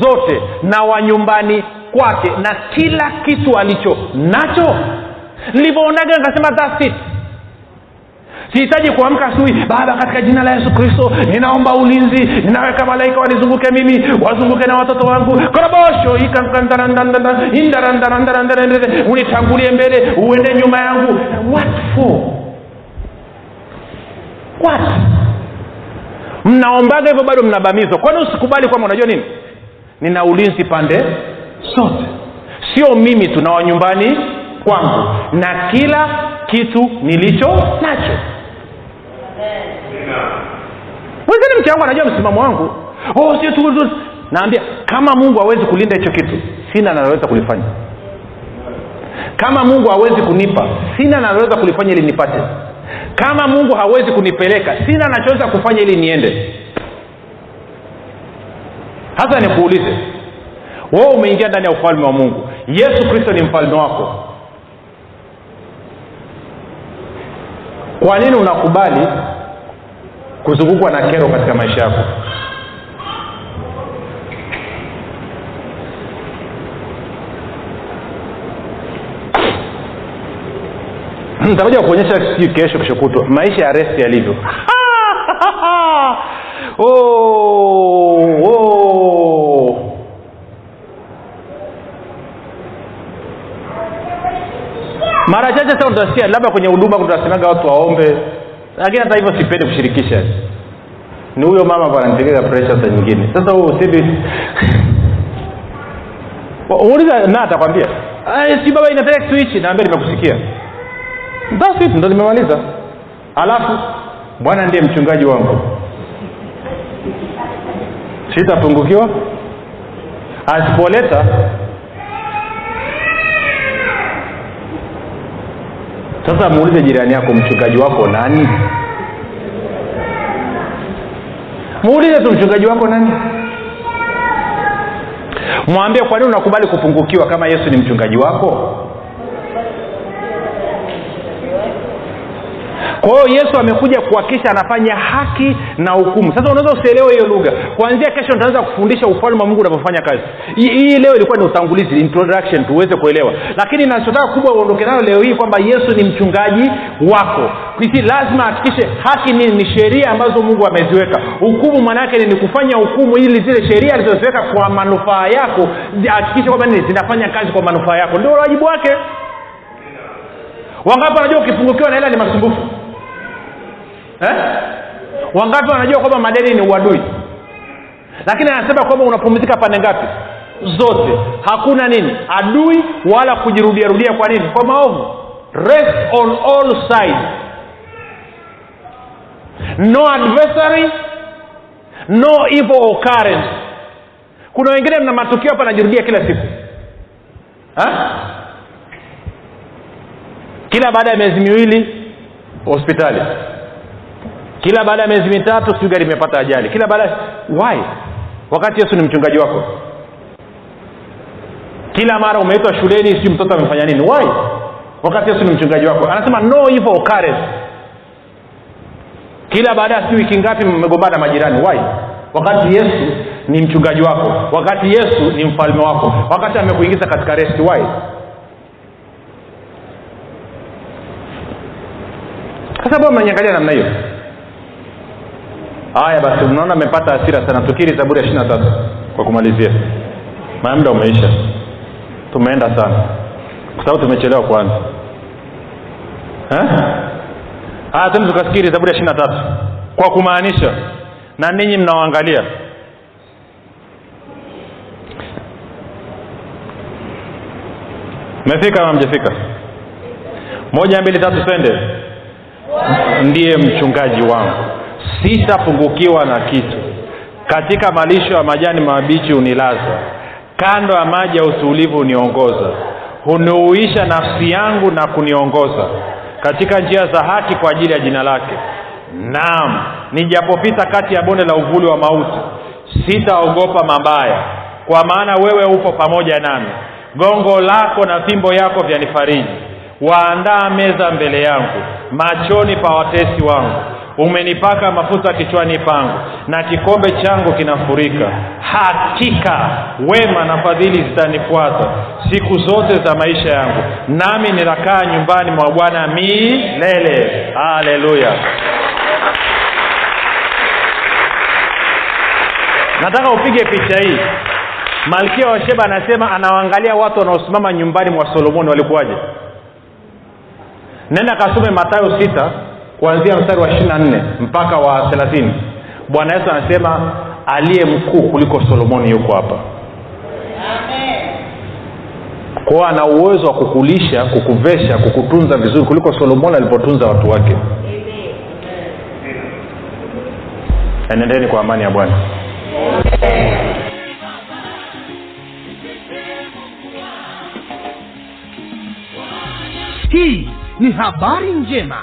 zote na wanyumbani kwake na kila kitu alicho nacho. Nilivyoonaga nikasema that's it sihitaji kuamka asubuhi baba katika jina la yesu kristo ninaomba ulinzi ninaweka malaika wanizunguke mimi wazunguke na watoto wangu. Korobosho unitangulie mbele uende nyuma yangu. What for? What? Mnaombaga hivyo bado mnabamizwa. Kwani usikubali kwamba unajua nini? Nina ulinzi pande sote sio mimi tu na wanyumbani kwangu. Na kila kitu nilicho nacho mwenzeni mke wangu anajua msimamo wangu. Oh, sio naambia kama mungu hawezi kulinda hicho kitu sina naloweza kulifanya. Kama mungu hawezi kunipa sina naloweza kulifanya ili nipate. Kama mungu hawezi kunipeleka sina nachoweza kufanya ili niende. Hasa nikuulize wewe umeingia ndani ya ufalme wa mungu. Yesu kristo ni mfalme wako. Kwa nini unakubali kuzungukwa na kero katika maisha yako. Nitakuja kuonyesha kesho kesho kutwa. Maisha ya resti yalivyo. Oh, oh. mara chache sana utasikia labda kwenye huduma tunasemaga watu waombe lakini hata hivyo sipendi kushirikisha. Ni huyo mama ananitegeka presha sa nyingine. Sasa huu usibi uuliza na atakwambia. Si baba inataka kitu hichi. Naambia nimekusikia. Basi ndo nimemaliza. Alafu bwana ndiye mchungaji wangu. Sitapungukiwa. Asipoleta sasa muulize jirani yako mchungaji wako nani? Muulize tu mchungaji wako nani? Mwambie kwa nini unakubali kupungukiwa kama yesu ni mchungaji wako kwa hiyo yesu amekuja kuhakikisha anafanya haki na hukumu. Sasa unaweza usielewe hiyo lugha. Kuanzia kesho nitaanza kufundisha ufalme wa mungu unavyofanya kazi. Hii leo ilikuwa ni utangulizi introduction tuweze kuelewa. Lakini nachotaka kubwa uondoke nayo leo hii kwamba yesu ni mchungaji wako. Kisi lazima ahakikishe haki nini ni sheria ambazo mungu ameziweka. Hukumu maanaake ni kufanya hukumu ili zile sheria alizoziweka kwa manufaa yako ahakikishe kwamba nini zinafanya kazi kwa manufaa yako. Ndio wajibu wake. Wangapi wanajua ukipungukiwa na hela ni masumbufu eh? wangapi wanajua kwamba madeni ni uadui? Lakini anasema kwamba unapumzika pande ngapi? Zote. Hakuna nini? Adui wala kujirudiarudia kwa nini? Kwa maovu. Rest on all sides. No adversary no evil occurrence. Kuna wengine mna matukio hapa anajirudia kila siku. Ha? kila baada ya miezi miwili hospitali kila baada ya miezi mitatu siu gari imepata ajali. Kila baada why? Wakati yesu ni mchungaji wako. Kila mara umeitwa shuleni sijui mtoto amefanya nini. Why? Wakati yesu ni mchungaji wako. Anasema no evil occurrence. Kila baada ya sijui wiki ngapi mmegombana majirani. Why? Wakati yesu ni mchungaji wako. Wakati yesu ni mfalme wako. Wakati amekuingiza katika resti why? Kwa sababu mnanyangalia namna hiyo haya basi mnaona amepata hasira sana. Tukiri zaburi ya ishiri na tatu kwa kumalizia. Maana muda umeisha. Tumeenda sana. Kwa sababu tumechelewa kwanza haya tende tukasikiri zaburi ya ishiri na tatu. Kwa kumaanisha na ninyi mnaoangalia. Mefika ama mjafika moja mbili tatu twende. Ndiye mchungaji wangu sitapungukiwa na kitu. Katika malisho ya majani mabichi unilaza kando ya maji ya utulivu uniongoza huniuisha nafsi yangu na kuniongoza. Katika njia za haki kwa ajili ya jina lake. Naam nijapopita kati ya bonde la uvuli wa mauti sitaogopa mabaya kwa maana wewe upo pamoja nami. Gongo lako na fimbo yako vyanifariji. Waandaa meza mbele yangu machoni pa watesi wangu umenipaka mafuta kichwani pangu na kikombe changu kinafurika. Hakika wema na fadhili zitanifuata siku zote za maisha yangu. Nami ninakaa nyumbani mwa bwana milele. Haleluya. Nataka upige picha hii. Malkia wa sheba anasema anawaangalia watu wanaosimama nyumbani mwa solomoni walikuwaje? Nenda kasome matayo sita kuanzia mstari wa ishiri na nne mpaka wa thelathini bwana yesu anasema aliye mkuu kuliko solomoni yuko hapa. Kwao ana uwezo wa kukulisha kukuvesha kukutunza vizuri kuliko solomoni alipotunza watu wake. Enendeni kwa amani ya bwana. Hii ni habari njema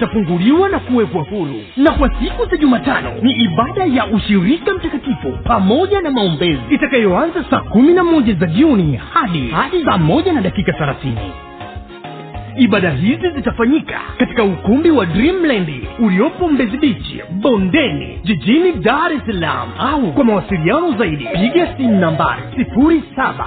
watafunguliwa na kuwekwa huru. Na kwa siku za jumatano ni ibada ya ushirika mtakatifu pamoja na maombezi. Itakayoanza saa kumi na moja za jioni hadi hadi. saa moja na dakika thelathini. Ibada hizi zitafanyika katika ukumbi wa dreamland uliopo mbezi bichi bondeni jijini dar es salaam. Au. Kwa mawasiliano zaidi piga simu nambari sifuri saba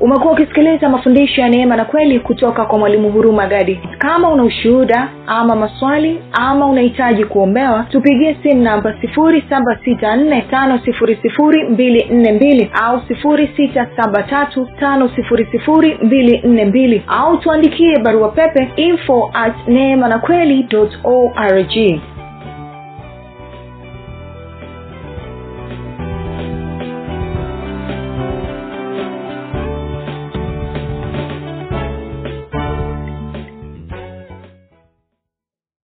umekuwa ukisikiliza mafundisho ya neema na kweli kutoka kwa mwalimu huruma gadi. Kama una ushuhuda ama maswali ama unahitaji kuombewa tupigie simu namba 7645242 au 6735242 au tuandikie barua pepe info at neema na kweli org